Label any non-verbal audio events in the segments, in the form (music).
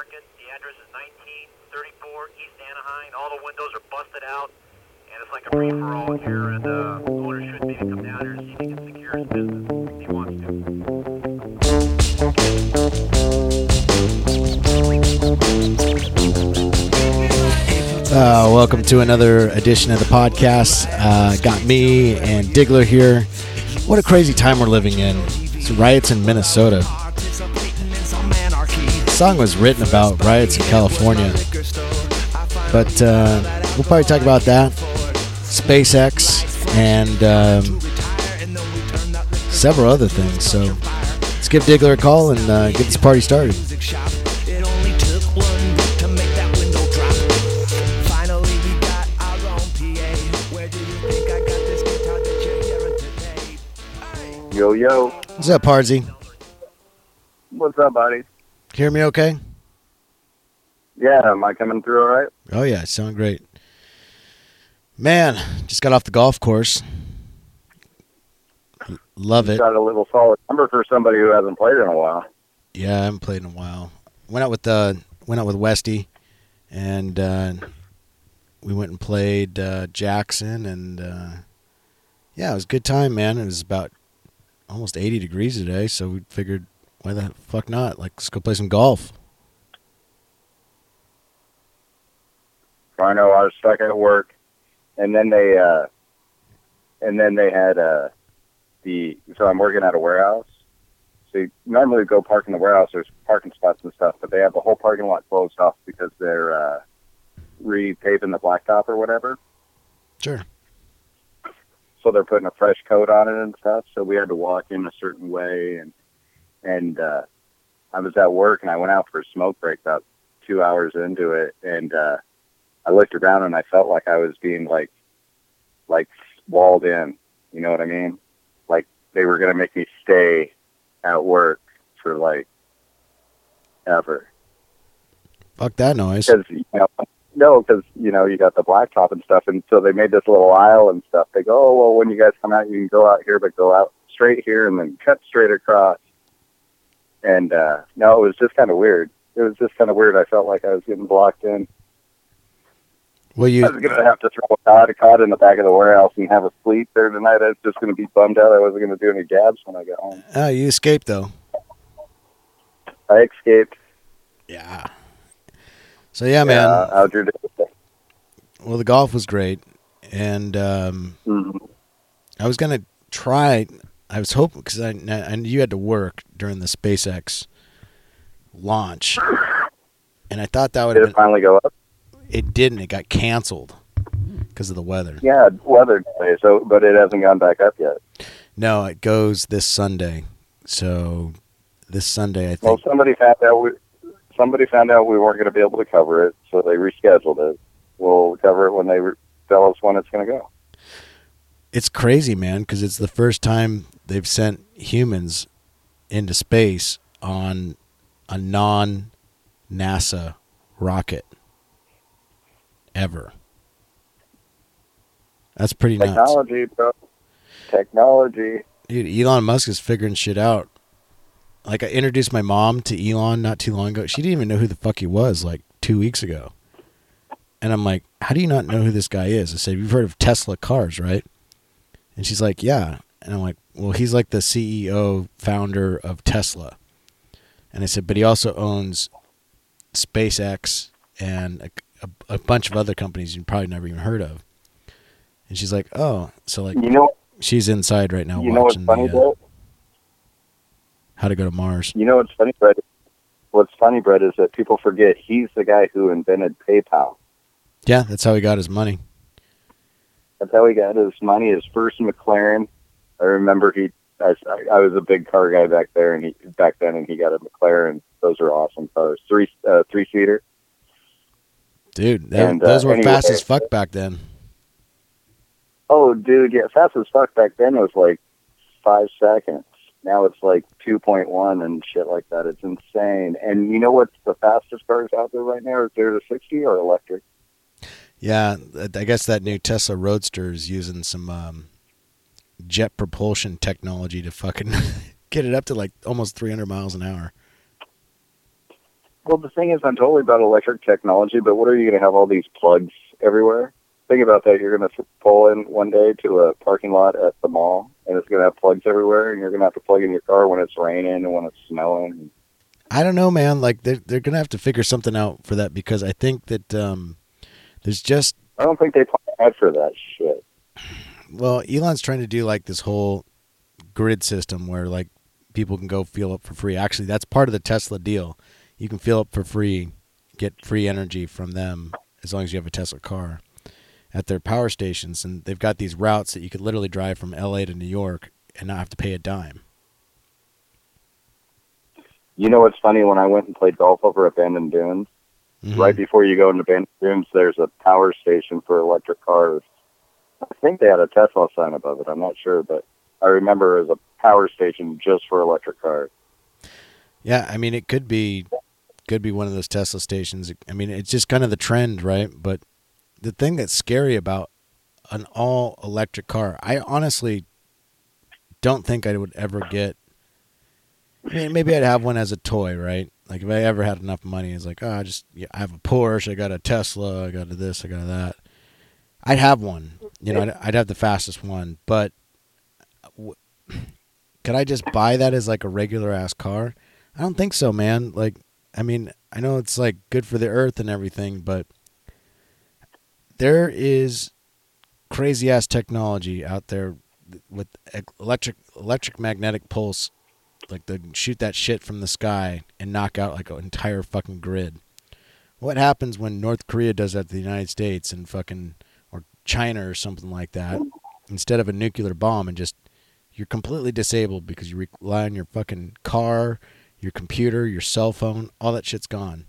Market. The address is 1934 East Anaheim. All the windows are busted out, and it's like a free for all here. And uh, owner should maybe come down here and see if he can secure his business. Uh, welcome to another edition of the podcast. Uh, got me and Diggler here. What a crazy time we're living in. It's riots in Minnesota. Song was written about riots in California. But uh, we'll probably talk about that, SpaceX, and um, several other things. So let's give Diggler a call and uh, get this party started. It only took one to make that window drop. Finally, we got our own PA. Where do you think I got this guitar that you're hearing today? Yo, yo. What's up, Pardsy? What's up, buddy? Hear me okay? Yeah, am I coming through all right? Oh yeah, sound great. Man, just got off the golf course. Love it. Got a little solid number for somebody who hasn't played in a while. Yeah, I haven't played in a while. Went out with uh went out with Westy and uh we went and played uh Jackson and uh yeah, it was a good time, man. It was about almost 80 degrees today, so we figured why the fuck not? Like let's go play some golf. I know I was stuck at work, and then they, uh, and then they had uh, the. So I'm working at a warehouse. So you normally go park in the warehouse. There's parking spots and stuff, but they have the whole parking lot closed off because they're uh, repaving the blacktop or whatever. Sure. so they're putting a fresh coat on it and stuff. So we had to walk in a certain way, and and uh, I was at work and I went out for a smoke break about two hours into it, and uh, I looked around and I felt like I was being like like walled in. You know what I mean? Like they were gonna make me stay at work for like ever Fuck that noise. because you know no because you know you got the blacktop and stuff and so they made this little aisle and stuff they go oh well when you guys come out you can go out here but go out straight here and then cut straight across and uh no it was just kind of weird it was just kind of weird i felt like i was getting blocked in Well, you i was gonna have to throw a cod a cod in the back of the warehouse and have a sleep there tonight i was just gonna be bummed out i wasn't gonna do any jabs when i got home oh, you escaped though. i escaped Yeah. So yeah, man. uh, how'd your day Well, the golf was great, and um, Mhm. I was gonna try. I was hoping because I, I knew you had to work during the SpaceX launch, and I thought that would did have it been. finally go up It didn't. It got canceled because of the weather. yeah weather so but it hasn't gone back up yet No, it goes this Sunday. So this Sunday, I think. Well, somebody found out we somebody found out we weren't going to be able to cover it, so they rescheduled it. We'll cover it when they re- tell us when it's going to go. It's crazy, man, because it's the first time they've sent humans into space on a non NASA rocket ever. That's pretty nuts. Technology, bro. Technology. Dude, Elon Musk is figuring shit out. Like I introduced my mom to Elon not too long ago. She didn't even know who the fuck he was like two weeks ago. And I'm like, how do you not know who this guy is? I said, you've heard of Tesla cars, right? And she's like, yeah. And I'm like, well, he's like the CEO, founder of Tesla. And I said, but he also owns SpaceX and a, a, a bunch of other companies you probably never even heard of. And she's like, oh, so like You know, she's inside right now you know what's funny, the, uh, Brett? how to go to Mars. You know what's funny, Brett? What's funny, Brett, is that people forget he's the guy who invented PayPal. Yeah, that's how he got his money. That's how he got his money. His first McLaren. I remember he. I, I was a big car guy back there, and he back then, and he got a McLaren. Those are awesome cars. Three uh, three seater. Dude, And, uh, those were fast as fuck back then. Oh, dude, yeah, fast as fuck back then it was like five seconds. Now it's like 2.1 and shit like that. It's insane. And you know what's the fastest cars out there right now? Is there the 60 or electric? Yeah, I guess that new Tesla Roadster is using some um, jet propulsion technology to fucking (laughs) get it up to like almost 300 miles an hour. Well, the thing is, I'm totally about electric technology, but what are you going to have all these plugs everywhere? Think about that. You're going to pull in one day to a parking lot at the mall, and it's going to have plugs everywhere, and you're going to have to plug in your car when it's raining and when it's snowing. I don't know, man. Like they're they're gonna have to figure something out for that because I think that um, there's just I don't think they plan for that shit. well, Elon's trying to do like this whole grid system where like people can go fuel up for free. Actually, that's part of the Tesla deal. You can fuel up for free, get free energy from them as long as you have a Tesla car at their power stations, and they've got these routes that you could literally drive from LA to New York and not have to pay a dime. You know what's funny? When I went and played golf over at Abandoned Dunes, Mhm. right before you go into Abandoned Dunes, there's a power station for electric cars. I think they had a Tesla sign above it. I'm not sure, but I remember it was a power station just for electric cars. Yeah, I mean, it could be, could be one of those Tesla stations. I mean, it's just kind of the trend, right? But the thing that's scary about an all electric car, I honestly don't think I would ever get. I mean, maybe I'd have one as a toy, right? Like if I ever had enough money, it's like, oh, I just yeah, I have a Porsche, I got a Tesla, I got a this, I got a that. I'd have one, you know, I'd, I'd have the fastest one, but w- (clears throat) could I just buy that as like a regular ass car? I don't think so, man. Like, I mean, I know it's like good for the earth and everything, but there is crazy ass technology out there with electric electric magnetic pulse, like they shoot that shit from the sky and knock out like an entire fucking grid. What happens when North Korea does that to the United States and fucking or China or something like that instead of a nuclear bomb and just you're completely disabled because you rely on your fucking car, your computer, your cell phone, all that shit's gone.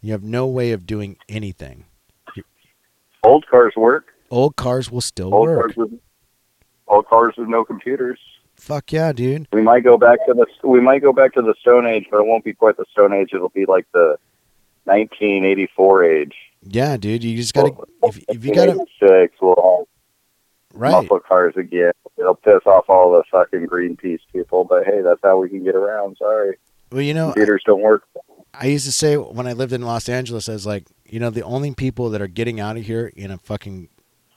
You have no way of doing anything. Old cars work. Old cars will still Old work. cars with old cars with no computers. Fuck yeah, dude. We might go back to the we might go back to the Stone Age, but it won't be quite the Stone Age. It'll be like the 1984 age. Yeah, dude. You just gotta if if you gotta 1986, we'll have right. muscle cars again. It'll piss off all the fucking Greenpeace people, but hey, that's how we can get around. Sorry, Well, you know, computers don't work. I used to say when I lived in Los Angeles, I was like, you know, the only people that are getting out of here in a fucking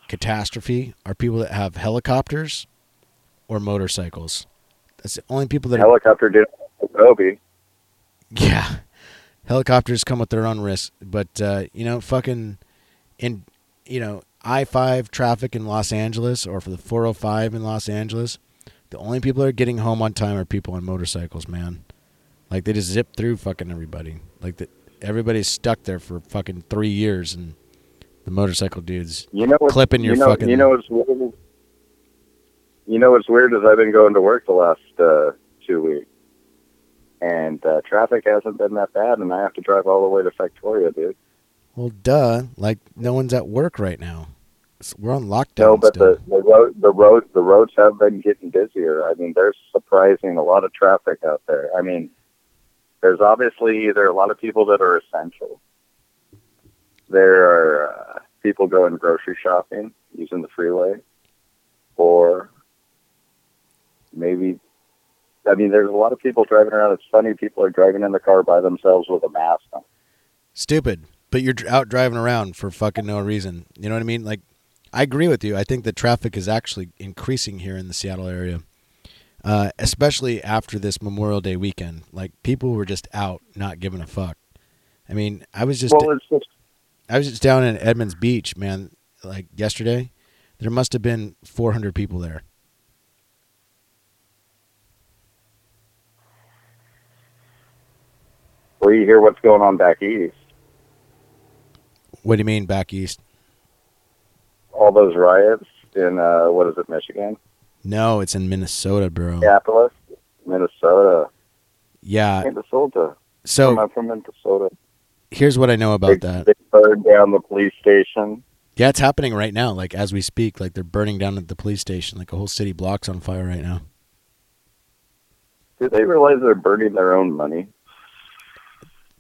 catastrophe are people that have helicopters or motorcycles. That's the only people that are Helicopter did Adobe. Yeah. Helicopters come with their own risks, but uh, you know, fucking in you know, I-5 traffic in Los Angeles or for the 405 in Los Angeles, the only people that are getting home on time are people on motorcycles, man. Like they just zip through fucking everybody. Like that everybody's stuck there for fucking 3 years and the motorcycle dudes You know Clipping your you know, fucking- You know what's? You know what's weird is I've been going to work the last uh, two weeks, and uh, traffic hasn't been that bad, and I have to drive all the way to Factoria, dude. Well, duh. Like no one's at work right now. We're on lockdown No, but still. the the road the road the roads have been getting busier. I mean, there's surprising a lot of traffic out there. I mean, there's obviously either a lot of people that are essential. There are uh, people going grocery shopping using the freeway, or maybe. I mean, there's a lot of people driving around. It's funny. People are driving in the car by themselves with a mask on. Stupid. But you're out driving around for fucking no reason. You know what I mean? Like, I agree with you. I think the traffic is actually increasing here in the Seattle area, uh, especially after this Memorial Day weekend. Like, people were just out, not giving a fuck. I mean, I was just Well, it's just I was just down in Edmonds Beach, man. Like yesterday, there must have been 400 people there. Where you hear what's going on back east. What do you mean back east? All those riots in uh, what is it, Michigan? No, it's in Minnesota, bro. Minneapolis, Minnesota, Yeah. Minnesota. So I'm from Minnesota. here's what I know They, about that. they burned down the police station. Yeah, it's happening right now. Like as we speak, like they're burning down the police station. Like a whole city block's on fire right now. Do they realize they're burning their own money?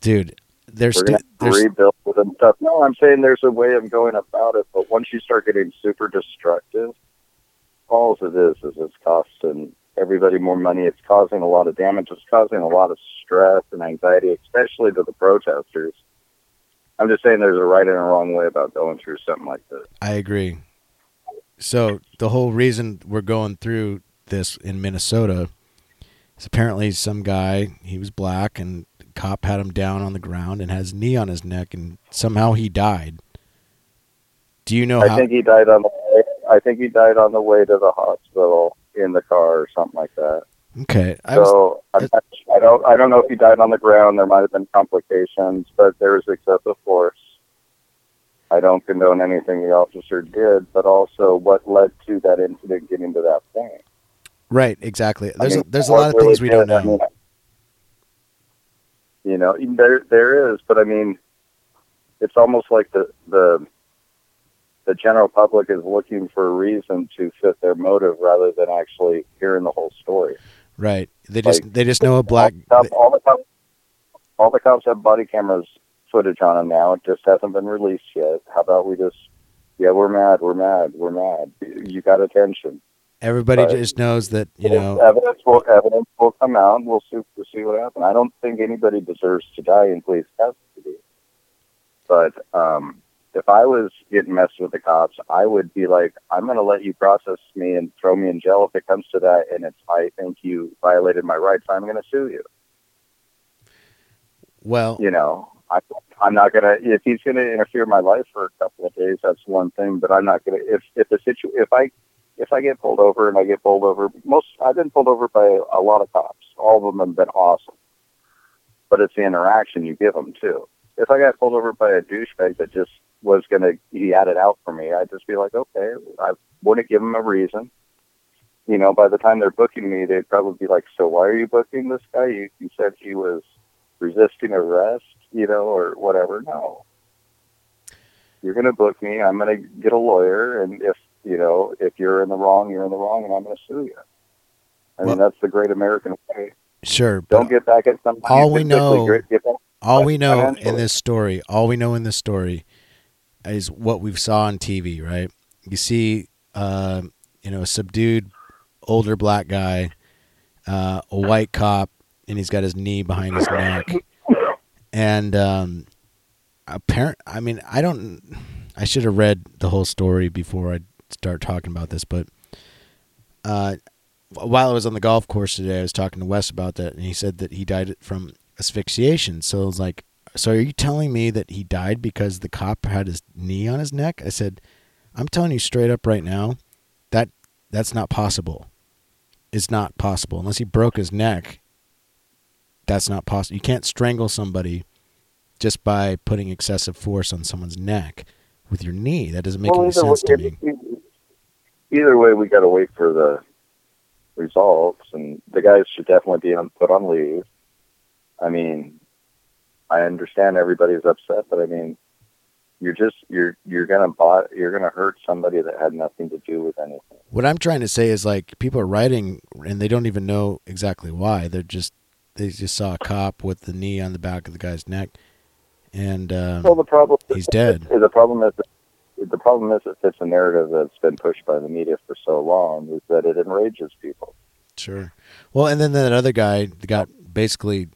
Dude, they're We're stu- have rebuild and stuff. No, I'm saying there's a way of going about it, but once you start getting super destructive, all it is is it's costing everybody more money. It's causing a lot of damage. It's causing a lot of stress and anxiety, especially to the protesters. I'm just saying there's a right and a wrong way about going through something like this. I agree. So the whole reason we're going through this in Minnesota is apparently some guy he was black and cop had him down on the ground and has knee on his neck and somehow he died. Do you know I how? think he died on the way, I think he died on the way to the hospital in the car or something like that. okay, I was so I'm not, I don't I don't know if he died on the ground. There might have been complications, but there was excessive force. I don't condone anything the officer did, but also what led to that incident getting to that point. right. Exactly. I There's mean, a, there's a lot of really things we don't did, I know. mean, you know, there there is, but I mean, it's almost like the the the general public is looking for a reason to fit their motive rather than actually hearing the whole story. Right. They just Like, they just know a black. All the, cops, all the cops, all the cops have body cameras footage on them now. It just hasn't been released yet. How about we just, yeah, we're mad, we're mad, we're mad. You got attention. Everybody Right. just knows that you know. evidence will evidence will come out. We'll see we'll see what happens. I don't think anybody deserves to die in police custody. But um, if I was getting messed with the cops, I would be like, I'm going to let you process me and throw me in jail if it comes to that. And it's I think you violated my rights. I'm going to sue you. Well, you know, I, I'm not gonna. If he's gonna interfere in my life for a couple of days, that's one thing. But I'm not gonna. If if the situ, if I if I get pulled over and I get pulled over, most I've been pulled over by a lot of cops. All of them have been awesome. But it's the interaction you give them too. If I got pulled over by a douchebag that just was gonna, he had it out for me. I'd just be like, okay, I wouldn't give him a reason. You know, by the time they're booking me, they'd probably be like, so why are you booking this guy? You, you said he was resisting arrest, you know, or whatever. No. You're going to book me. I'm going to get a lawyer. And if, you know, if you're in the wrong, you're in the wrong, and I'm going to sue you. I Well- mean, that's the great American way. sure. Don't get back at somebody. all we know- Get- all we know in this story, all we know in this story, is what we saw on TV. Right? You see, uh, you know, a subdued older black guy, uh, a white cop, and he's got his knee behind his neck, and um, apparent. I mean, I don't. I should have read the whole story before I start talking about this, but uh, while I was on the golf course today, I was talking to Wes about that, and he said that he died from asphyxiation. So I was like, "So are you telling me that he died because the cop had his knee on his neck?" I said, "I'm telling you straight up right now, that that's not possible. It's not possible unless he broke his neck. That's not possible. You can't strangle somebody just by putting excessive force on someone's neck with your knee. That doesn't make Well, any sense to me." Either way, we got to wait for the results, and the guys should definitely be on, put on leave. I mean, I understand everybody's upset, but I mean, you're just you're you're gonna bot you're gonna hurt somebody that had nothing to do with anything. What I'm trying to say is like people are writing and they don't even know exactly why. They're just they just saw a cop with the knee on the back of the guy's neck, and um, Well, the problem he's dead. The problem is the problem is it fits a narrative that's been pushed by the media for so long is that it enrages people. Sure. Well, and then that other guy got basically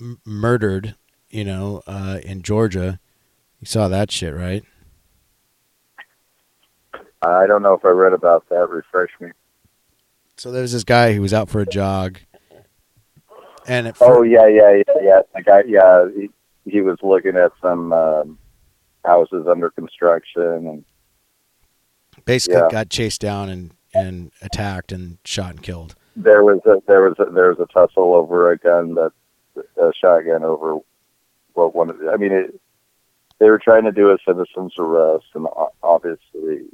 m- murdered. You know, uh, in Georgia. You saw that shit, right? I don't know if I read about that. Refresh me. So there was this guy who was out for a jog, and Oh yeah, yeah, yeah, yeah. The guy, yeah, he, he was looking at some um, houses under construction, and basically yeah. got chased down and and attacked and shot and killed. there was a there was a, there was a tussle over a gun that a shotgun over what one. of the- I mean, it, they were trying to do a citizen's arrest, and obviously,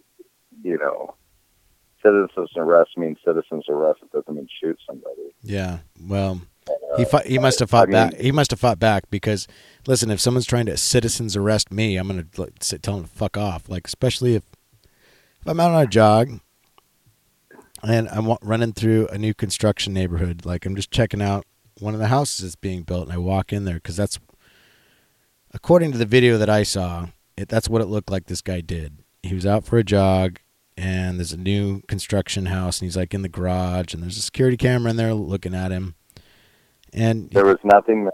you know, citizen's arrest means citizen's arrest. It doesn't mean shoot somebody. Yeah. Well, he fought, he must have fought I mean- back. He must have fought back because listen, if someone's trying to citizens arrest me, I'm gonna like, sit, tell them to fuck off. Like especially if if I'm out on a jog and I'm running through a new construction neighborhood, like I'm just checking out one of the houses that's being built, and I walk in there because that's according to the video that I saw, it, that's what it looked like. This guy did. He was out for a jog, and there's a new construction house, and he's like in the garage, and there's a security camera in there looking at him, and There was nothing.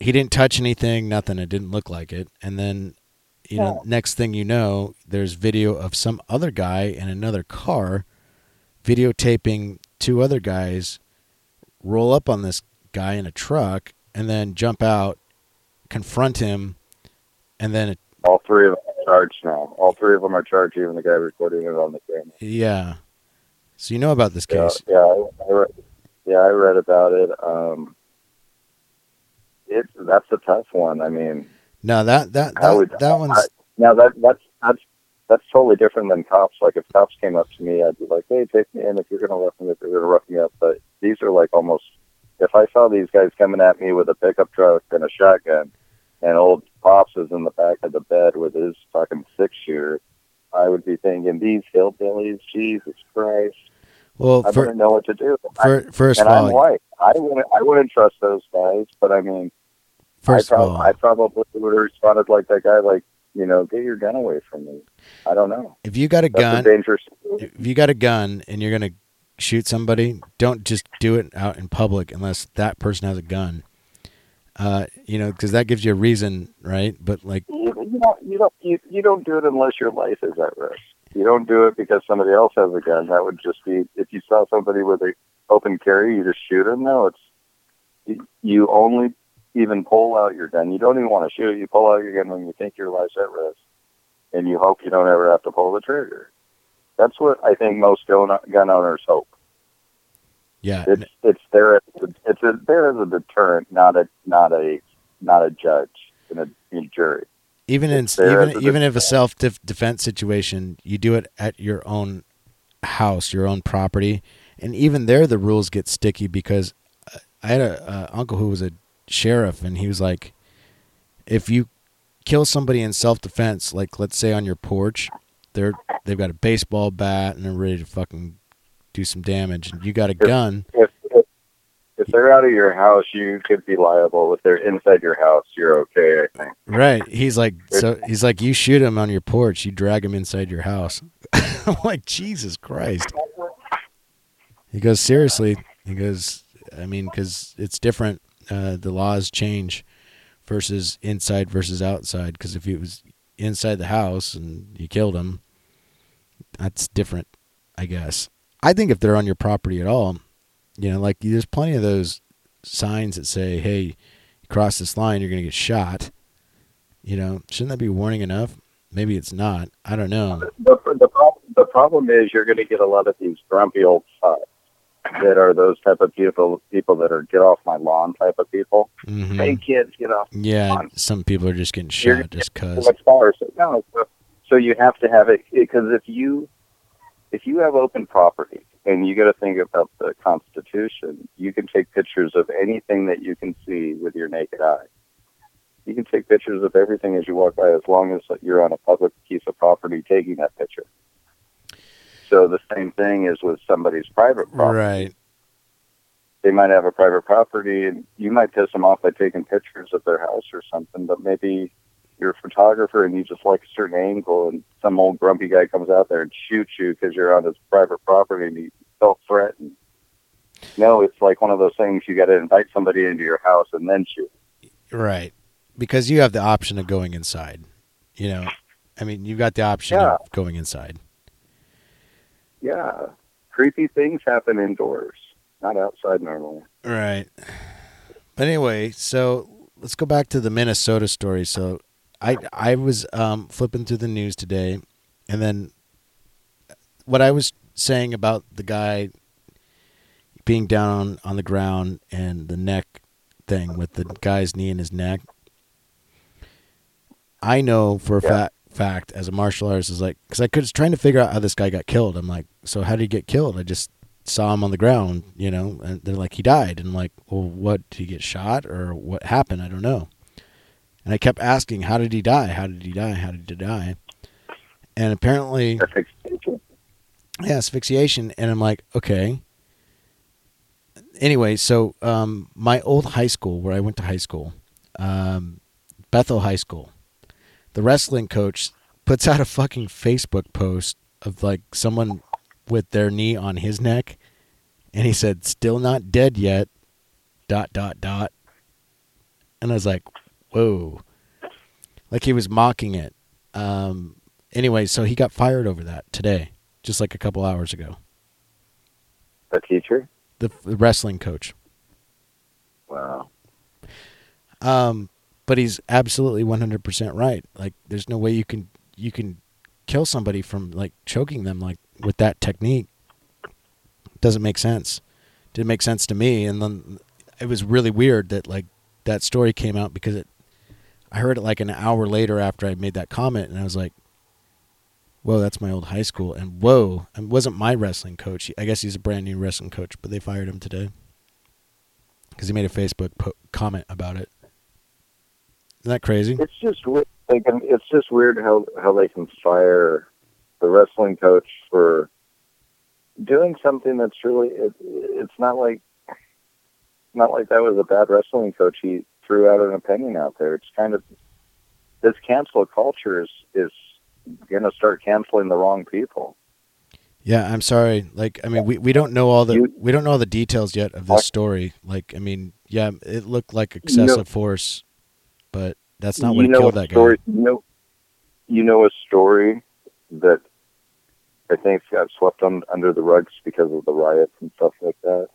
he didn't touch anything, nothing. It didn't look like it. And then, you know, next thing you know, there's video of some other guy in another car videotaping two other guys roll up on this guy in a truck and then jump out, confront him, and then, All three of them are charged now. All three of them are charged, even the guy recording it on the camera. yeah. So you know about this Yeah, case. yeah, I, I read, yeah, I read about it. Um, it that's a tough one. I mean, No, that that that, would- that one's I- now that that's that's that's totally different than cops. Like if cops came up to me, I'd be like, "Hey, take me in if you're gonna rough me up. You're gonna rough me up." But these are like almost. If I saw these guys coming at me with a pickup truck and a shotgun, and old pops is in the back of the bed with his fucking six shooter, I would be thinking, "These hillbillies, Jesus Christ, well I for, wouldn't know what to do." for first and of I'm all, white. I wouldn't. I wouldn't trust those guys. But I mean, first I, of prob- all, I probably would have responded like that guy, like you know, get your gun away from me. I don't know. if you got a That's gun, a dangerous. if you got a gun and you're gonna shoot somebody, don't just do it out in public unless that person has a gun. Uh, you know, because that gives you a reason, right? But like, You, you don't. You don't. You, you don't do it unless your life is at risk. You don't do it because somebody else has a gun. That would just be if you saw somebody with a open carry, you just shoot them. No, it's you, only even pull out your gun. You don't even want to shoot. You pull out your gun when you think your life's at risk, and you hope you don't ever have to pull the trigger. That's what I think most gun gun owners hope. yeah, It's it's there. It's a, there as a deterrent, not a not a not a judge and a, a jury. even in it's even even if a self defense situation, you do it at your own house, your own property, and even there the rules get sticky because I had a uh, uncle who was a sheriff, and he was like, if you kill somebody in self defense, like let's say on your porch, they're they've got a baseball bat and they're ready to fucking do some damage, and you got a gun. If, if if they're out of your house, you could be liable. If they're inside your house, you're okay. I think. Right. He's like, so he's like, you shoot him on your porch, you drag him inside your house. (laughs) I'm like, Jesus Christ. He goes, seriously. He goes, I mean, because it's different. Uh, the laws change versus inside versus outside. Because if he was inside the house and you killed him, that's different, I guess. I think if they're on your property at all, you know, like there's plenty of those signs that say, hey, you cross this line, you're going to get shot. You know, shouldn't that be warning enough? Maybe it's not. I don't know. The the, prob- the problem is you're going to get a lot of these grumpy old fucks that are those type of people people that are get off my lawn type of people. Mm-hmm. Hey kids, get off Yeah, some people are just getting You're- shot just cause. So, no, so, so you have to have it because if you if you have open property and you got to think about the Constitution, you can take pictures of anything that you can see with your naked eye. You can take pictures of everything as you walk by, as long as you're on a public piece of property taking that picture. So the same thing is with somebody's private property Right. they might have a private property and you might piss them off by taking pictures of their house or something, but maybe you're a photographer and you just like a certain angle and some old grumpy guy comes out there and shoots you because you're on his private property and you felt threatened. No, it's like one of those things you got to invite somebody into your house and then shoot. Right. Because you have the option of going inside. You know, I mean, you've got the option Yeah. of going inside. Yeah. Creepy things happen indoors, not outside normally. Right. But anyway, so let's go back to the Minnesota story. So I I was um, flipping through the news today, and then what I was saying about the guy being down on, on the ground and the neck thing with the guy's knee in his neck. I know for a Yeah. fact fact as a martial artist is like because I was trying to figure out how this guy got killed. I'm like, so how did he get killed? I just saw him on the ground, you know, and they're like, he died. And I'm like, well, what did he get shot or what happened? I don't know. And I kept asking, how did he die? How did he die? How did he die? And apparently, Asphyxiation. yeah, asphyxiation. And I'm like, okay. Anyway, so um, my old high school, where I went to high school, um, Bethel High School, the wrestling coach puts out a fucking Facebook post of like someone with their knee on his neck, and he said, "Still not dead yet." Dot dot dot. And I was like, "Whoa!" Like he was mocking it. Um. Anyway, so he got fired over that today, just like a couple hours ago. A teacher? The, the wrestling coach. Wow. Um, but he's absolutely 100% right. Like there's no way you can you can kill somebody from like choking them like with that technique. Doesn't make sense. Didn't make sense to me and then it was really weird that like that story came out because it I heard it like an hour later after I made that comment and I was like Whoa, that's my old high school. And whoa, it wasn't my wrestling coach. I guess he's a brand new wrestling coach, but they fired him today because he made a Facebook po- comment about it. Isn't that crazy? It's just weird. They can, it's just weird how how they can fire the wrestling coach for doing something that's really. It, it's not like not like that was a bad wrestling coach. He threw out an opinion out there. It's kind of this cancel culture is is going to start canceling the wrong people. Yeah, I'm sorry. Like, I mean, we, we don't know all the You- we don't know all the details yet of this story. Like, I mean, yeah, it looked like excessive force, but that's not what killed that story, guy. You know, you know a story that I think got swept on, under the rugs because of the riots and stuff like that.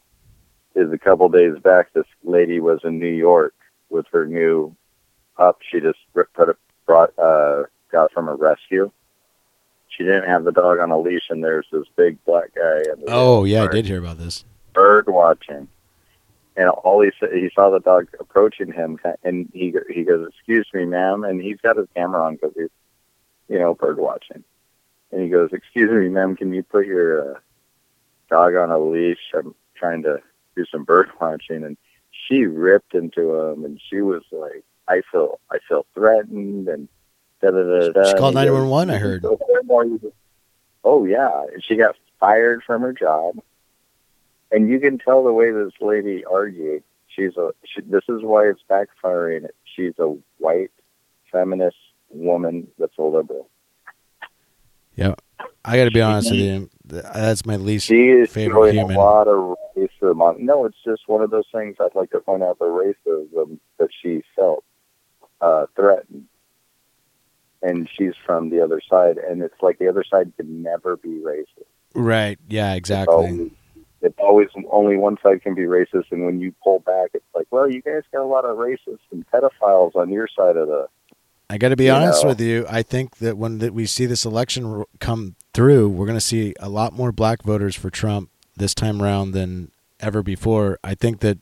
Is a couple days back, this lady was in New York with her new pup. She just put a, brought uh, got from a rescue. She didn't have the dog on a leash, and there's this big black guy. Oh yeah, I did hear about this. bird watching. And all he said, he saw the dog approaching him, and he he goes, "Excuse me, ma'am," and he's got his camera on because he's, you know, bird watching. And he goes, "Excuse me, ma'am, can you put your uh, dog on a leash? I'm trying to do some bird (laughs) watching." And she ripped into him, and she was like, "I feel I feel threatened," and da da da da. She called he goes, 911, I heard. Oh yeah, she got fired from her job and you can tell the way this lady argued. She's a. She, this is why it's backfiring. She's a white feminist woman that's a liberal. Yeah, I got to be honest with you. That's my least She is favorite human. a lot of racism. On, no, it's just one of those things. I'd like to point out the racism that she felt uh, threatened, and she's from the other side, and it's like the other side can never be racist. Right? Yeah, exactly. It's always only one side can be racist, and when you pull back, it's like, well, you guys got a lot of racists and pedophiles on your side of the. I got to be honest know. with you. I think that when that we see this election come through, we're going to see a lot more black voters for Trump this time around than ever before. I think that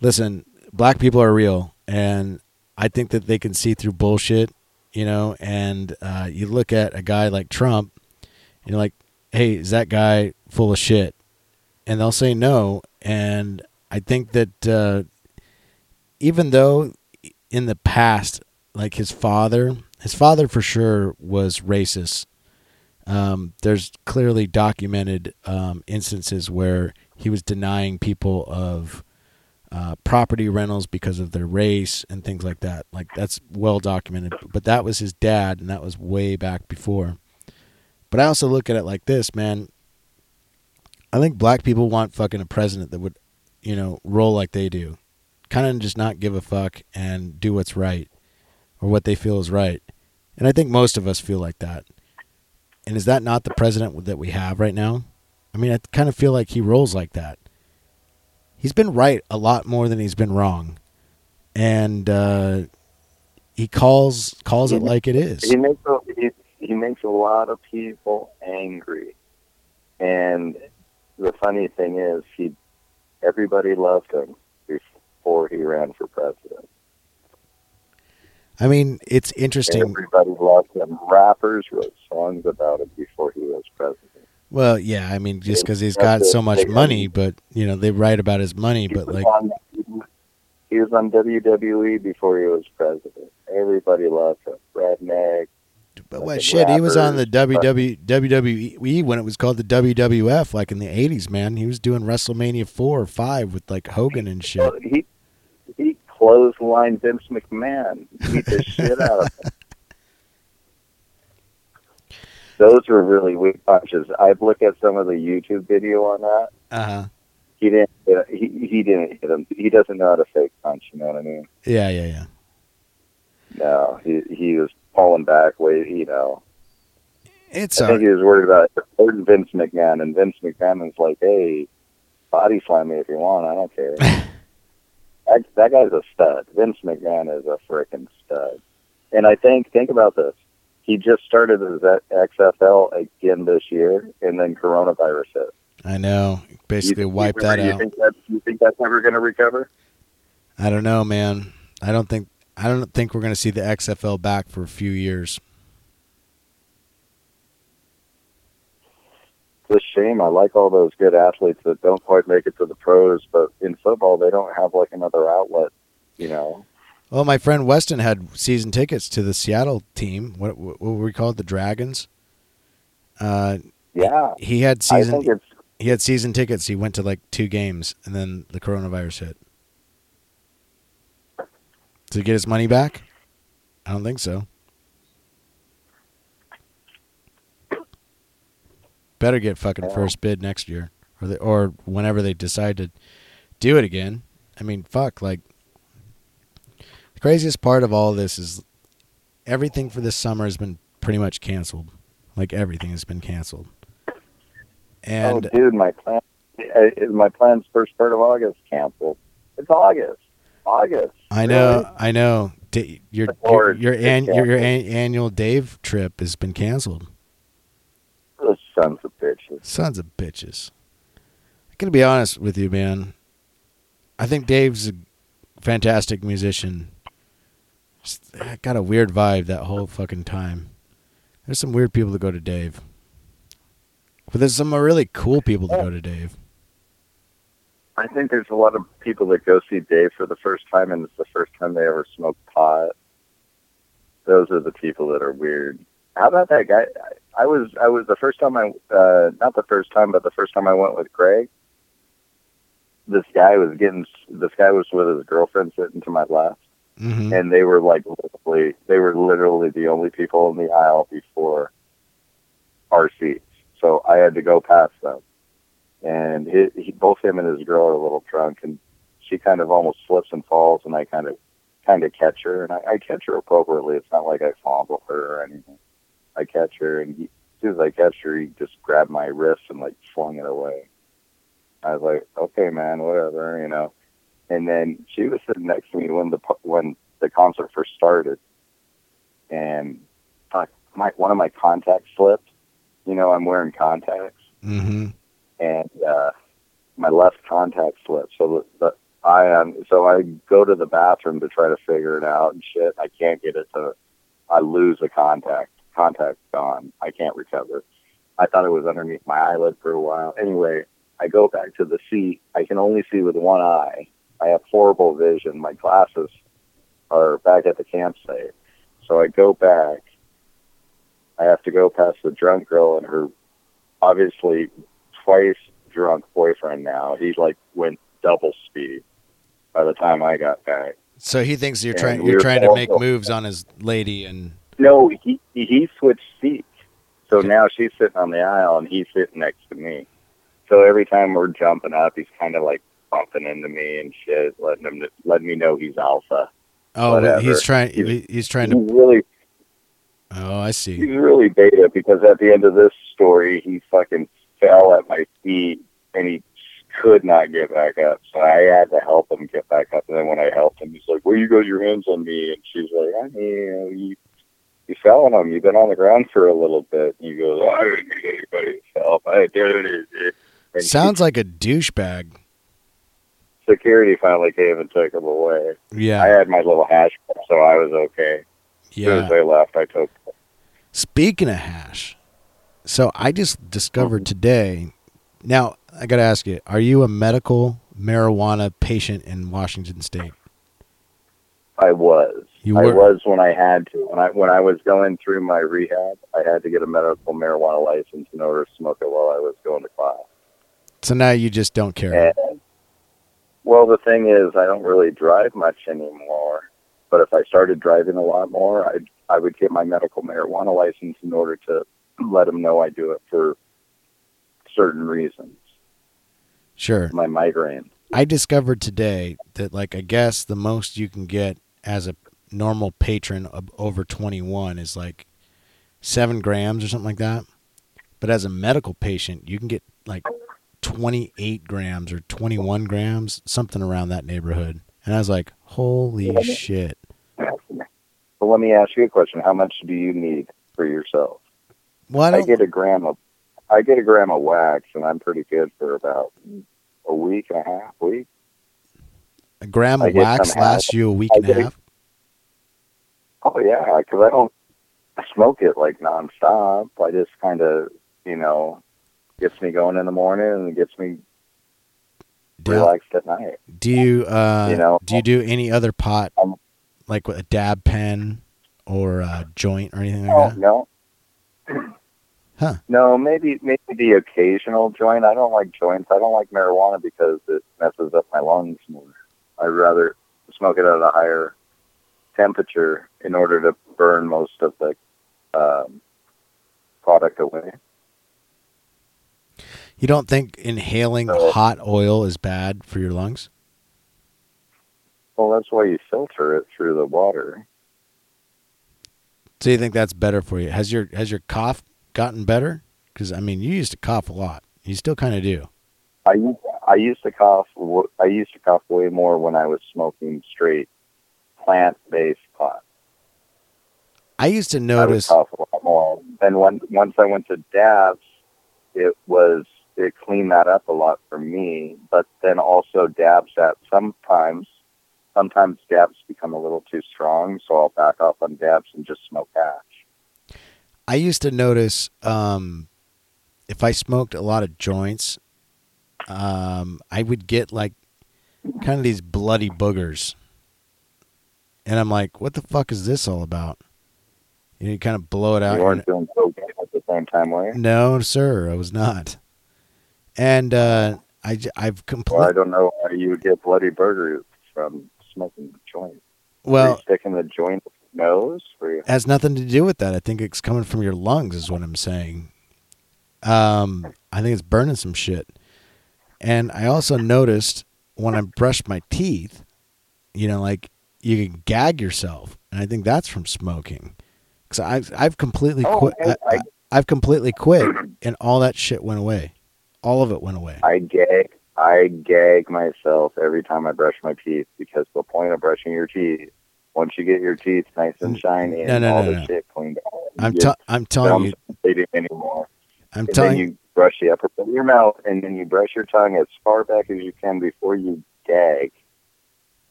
listen, black people are real, and I think that they can see through bullshit. You know, and uh, you look at a guy like Trump, and you're like, "Hey, is that guy full of shit?" And they'll say no. And I think that uh, even though in the past like his father his father for sure was racist. Um, there's clearly documented um, instances where he was denying people of uh, property rentals because of their race and things like that. Like that's well documented. But that was his dad and that was way back before. But i also look at it like this man i think black people want fucking a president that would you know roll like they do kind of just not give a fuck and do what's right or what they feel is right. And I think most of us feel like that. And is that not the president that we have right now? I mean, I kind of feel like he rolls like that. He's been right a lot more than he's been wrong. And uh, he calls calls it like it is. He makes a, he, he makes a lot of people angry, and the funny thing is, he everybody loved him before he ran for president. I mean, it's interesting. Everybody loved him. Rappers wrote songs about him before he was president. Well, yeah, I mean, just because he's got so much money, but you know, they write about his money, but like, on, he was on WWE before he was president. Everybody loved him. Redneck. But what shit? He was on the WW, WWE when it was called the WWF, like in the '80s. Man, he was doing WrestleMania four or five with like Hogan and shit. He he clotheslined Vince McMahon. Beat the (laughs) shit out of him. Those were really weak punches. I've looked at some of the YouTube video on that. Uh huh. He didn't. Hit, he he didn't hit him. He doesn't know how to fake punch. You know what I mean? Yeah, yeah, yeah. No, he he was pulling back. Way you know. It's I think he was worried about hurting Vince McMahon, and Vince McMahon was like, "Hey, body slam me if you want. I don't care." (laughs) that, that guy's a stud. Vince McMahon is a freaking stud. And I think think about this. He just started his XFL again this year, and then coronavirus hit. I know. Basically, you, wipe you, that you out. Think that, you think that's ever going to recover? I don't know, man. I don't think I don't think we're going to see the XFL back for a few years. It's a shame. I like all those good athletes that don't quite make it to the pros, but in football, they don't have like another outlet. You know, Well, my friend Weston had season tickets to the Seattle team. What what were we called? The Dragons. Uh, yeah. he had I season he had season tickets. He went to like two games, and then the coronavirus hit. He get his money back? I don't think so. Better get fucking first bid next year, or they, or whenever they decide to do it again. I mean, fuck. Like the craziest part of all this is everything for this summer has been pretty much canceled. Like everything has been canceled. Oh, and oh, dude, my plan, my plan's first part of August canceled. It's August. August. I know, Really? I know. Da- your your your, an, your, your an, annual Dave trip has been canceled. Those sons of bitches. Sons of bitches. I'm gonna be honest with you, man. I think Dave's a fantastic musician. Just, I got a weird vibe that whole fucking time. There's some weird people that go to Dave, but there's some really cool people that go to Dave. I think there's a lot of people that go see Dave for the first time, and it's the first time they ever smoked pot. Those are the people that are weird. How about that guy? I, I was, I was the first time I, uh, not the first time, but the first time I went with Greg. This guy was getting, this guy was with his girlfriend sitting to my left, hmm and they were like literally, they were literally the only people in the aisle before our seats. So I had to go past them, and he, he, both him and his girl are a little drunk, and she kind of almost slips and falls, and I kind of, kind of catch her, and I, I catch her appropriately. It's not like I fondle her or anything. I catch her, and he, as soon as I catch her, he just grabbed my wrist and like flung it away. I was like, okay, man, whatever, you know. And then she was sitting next to me when the when the concert first started, and fuck, my one of my contacts slipped. You know, I'm wearing contacts, hmm and uh, my left contact slipped. So the, the I um, so I go to the bathroom to try to figure it out and shit. I can't get it to. I lose the contact. Contact's gone. I can't recover. I thought it was underneath my eyelid for a while. Anyway, I go back to the seat. I can only see with one eye. I have horrible vision. My glasses are back at the campsite. So I go back. I have to go past the drunk girl and her obviously twice drunk boyfriend now. He like went double speed by the time I got back. So he thinks you're trying you're trying to make moves on his lady, and No, he he switched seats. So Okay. now she's sitting on the aisle and he's sitting next to me. So every time we're jumping up, he's kind of like bumping into me and shit, letting him letting me know he's alpha. oh, Whatever. he's trying He's- he's trying to. He's really Oh, I see. he's really beta because at the end of this story, he fucking fell at my feet and he could not get back up. So I had to help him get back up. And then when I helped him, he's like, "Well, you got your hands on me," and she's like, "I mean, you, you you fell on him. You've been on the ground for a little bit." And he goes, "I didn't need anybody's help. I did it." And Sounds like a douchebag. security finally came and took him away. Yeah, I had my little hash, so I was okay. As soon as yeah. they left, I took. Speaking of hash, so I just discovered mm-hmm. today. Now I got to ask you: Are you a medical marijuana patient in Washington State? I was. You I was when I had to. When I when I was going through my rehab, I had to get a medical marijuana license in order to smoke it while I was going to class. So now you just don't care. And well, the thing is, I don't really drive much anymore. But if I started driving a lot more, I I would get my medical marijuana license in order to let them know I do it for certain reasons. Sure. My migraine. I discovered today that like I guess the most you can get as a normal patron of over 21 is like 7 grams or something like that. But as a medical patient, you can get like 28 grams or 21 grams, something around that neighborhood. And I was like, "Holy shit." But let me ask you a question: How much do you need for yourself? Well, I I get a gram of I get a gram of wax, and I'm pretty good for about a week and a half, week. a gram of wax lasts you a week I and a half. Oh yeah, because I don't smoke it like nonstop. I just kind of, you know, gets me going in the morning and gets me Down- relaxed at night. Do you uh You know, do you do any other pot Um, like with a dab pen or a joint or anything like Oh that? no. Huh. No, maybe maybe the occasional joint. I don't like joints. I don't like marijuana because it messes up my lungs more. I'd rather smoke it at a higher temperature in order to burn most of the um, product away. You don't think inhaling No. hot oil is bad for your lungs? Well, that's why you filter it through the water. So you think that's better for you? Has your has your cough gotten better? Because I mean, you used to cough a lot. You still kind of do. I used I used to cough. I used to cough way more when I was smoking straight plant based pot. I used to I notice. cough a lot more. And when once I went to dabs, it was it cleaned that up a lot for me. But then also dabs that sometimes sometimes dabs become a little too strong, so I'll back off on dabs and just smoke hash. I used to notice um, if I smoked a lot of joints, um, I would get like kind of these bloody boogers, and I'm like, "What the fuck is this all about?" You, know, you kind of blow it out. You weren't doing cocaine at the same time, were you? No, sir, I was not. And uh, I, I've Well, I don't know how you would get bloody burgers from smoking the joint. Well. sticking the joint nose? Has nothing to do with that. I think it's coming from your lungs, is what I'm saying. Um, I think it's burning some shit. And I also noticed when I brushed my teeth, you know, like you can gag yourself, and I think that's from smoking. Because I've I've completely Oh, quit. I- I, I've completely quit, and all that shit went away. All of it went away. I gag I gag myself every time I brush my teeth because the point of brushing your teeth, once you get your teeth nice and shiny and No, no, all no, the shit cleaned out, I'm t- I'm telling you, gums don't bleed anymore. I'm And telling you brush the upper part of your mouth and then you brush your tongue as far back as you can before you gag.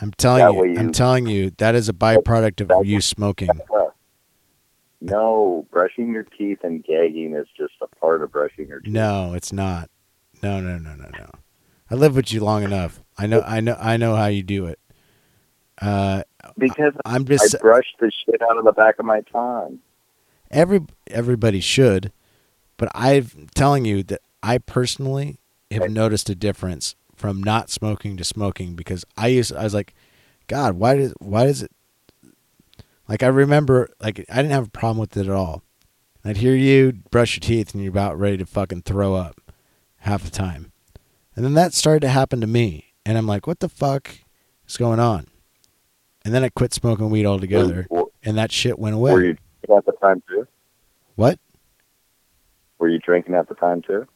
I'm telling that you, I'm telling you that is a byproduct of you smoking. No, brushing your teeth and gagging is just a part of brushing your teeth. No, it's not. No, no, no, no, no. I lived with you long enough. I know, I know, I know how you do it. Uh, Because I'm just I brush the shit out of the back of my tongue. every everybody should, but I'm telling you that I personally have noticed a difference from not smoking to smoking because I used I was like, God, why does why does it? Like I remember, like I didn't have a problem with it at all. I'd hear you brush your teeth and you're about ready to fucking throw up half the time, and then that started to happen to me, and I'm like, what the fuck is going on? And then I quit smoking weed altogether, Were, and that shit went away. were you drinking at the time too? What? Were you drinking at the time too?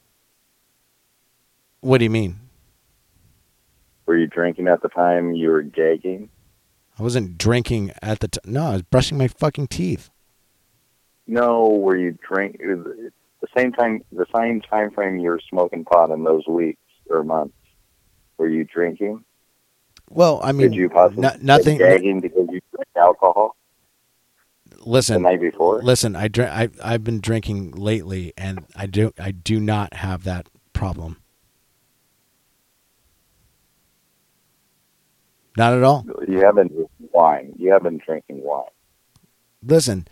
What do you mean? Were you drinking at the time you were gagging? I wasn't drinking at the time. No, I was brushing my fucking teeth. No, were you drink the same time the same time frame you were smoking pot in those weeks or months? Were you drinking? Well, I mean, Did you possibly no- nothing. gagging because you drank alcohol the Listen, night before? listen. I drink. I I've been drinking lately, and I do. I do not have that problem. Not at all. You haven't drinking wine. You have been drinking wine. Listen,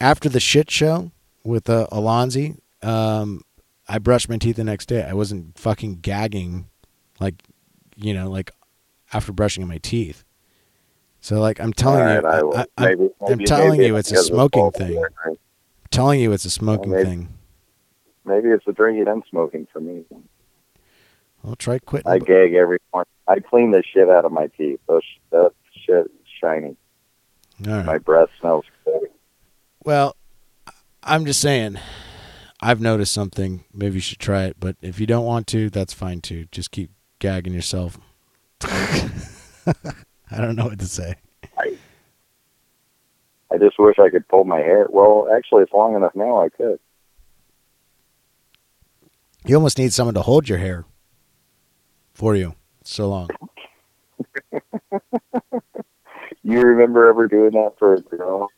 after the shit show with uh, Alonzi, um, I brushed my teeth the next day. I wasn't fucking gagging, like, you know, like after brushing my teeth. So, like, I'm telling All you, I will. I, I, maybe, I'm maybe- telling maybe you, it's a smoking thing. drinks. telling you it's a smoking maybe- thing. Maybe it's the drinking and smoking for me. Well, try quitting. I gag every morning. I clean the shit out of my teeth. Those that shit is shiny. Right. My breath smells good. Well, I'm just saying. I've noticed something. Maybe you should try it. But if you don't want to, that's fine too. Just keep gagging yourself. (laughs) I don't know what to say. I I just wish I could pull my hair. Well, actually, it's long enough now. I could. You almost need someone to hold your hair for you. It's so long. (laughs) You remember ever doing that for a girl?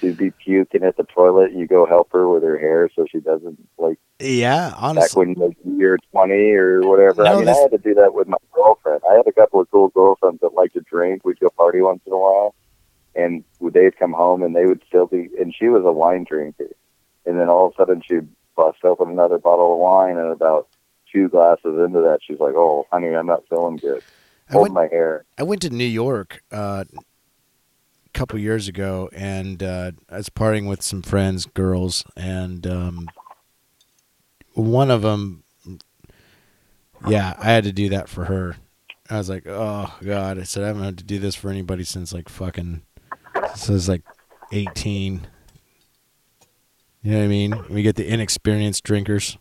She'd be puking at the toilet. And you go help her with her hair so she doesn't like Yeah, honestly. back when like, you're 20 or whatever. No, I mean, this- I had to do that with my girlfriend. I had a couple of cool girlfriends that liked to drink. We'd go party once in a while, and they'd come home and they would still be. And she was a wine drinker, and then all of a sudden she'd bust open another bottle of wine, and about two glasses into that, she's like, "Oh, honey, I'm not feeling good. I Hold went, my hair." I went to New York uh, couple years ago, and uh, I was partying with some friends, girls, and um, one of them, yeah, I had to do that for her. I was like, oh god, I said I haven't had to do this for anybody since like fucking, since I was like eighteen. You know what I mean? We get the inexperienced drinkers.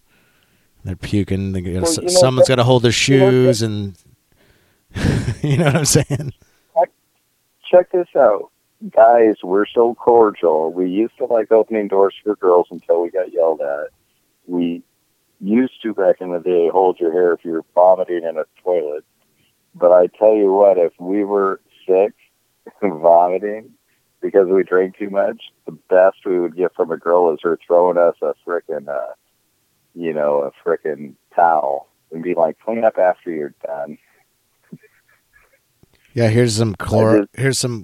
They're puking. They gotta, Well, you know, someone's got to hold their you know, shoes, and (laughs) you know what I'm saying. check this out. Guys, we're so cordial. We used to like opening doors for girls until we got yelled at. We used to back in the day hold your hair if you were vomiting in a toilet. But I tell you what, if we were sick, (laughs) vomiting, because we drank too much, the best we would get from a girl is her throwing us a frickin', uh, you know, a frickin' towel and be like, clean up after you're done. Yeah, here's some chlor. just- Here's some,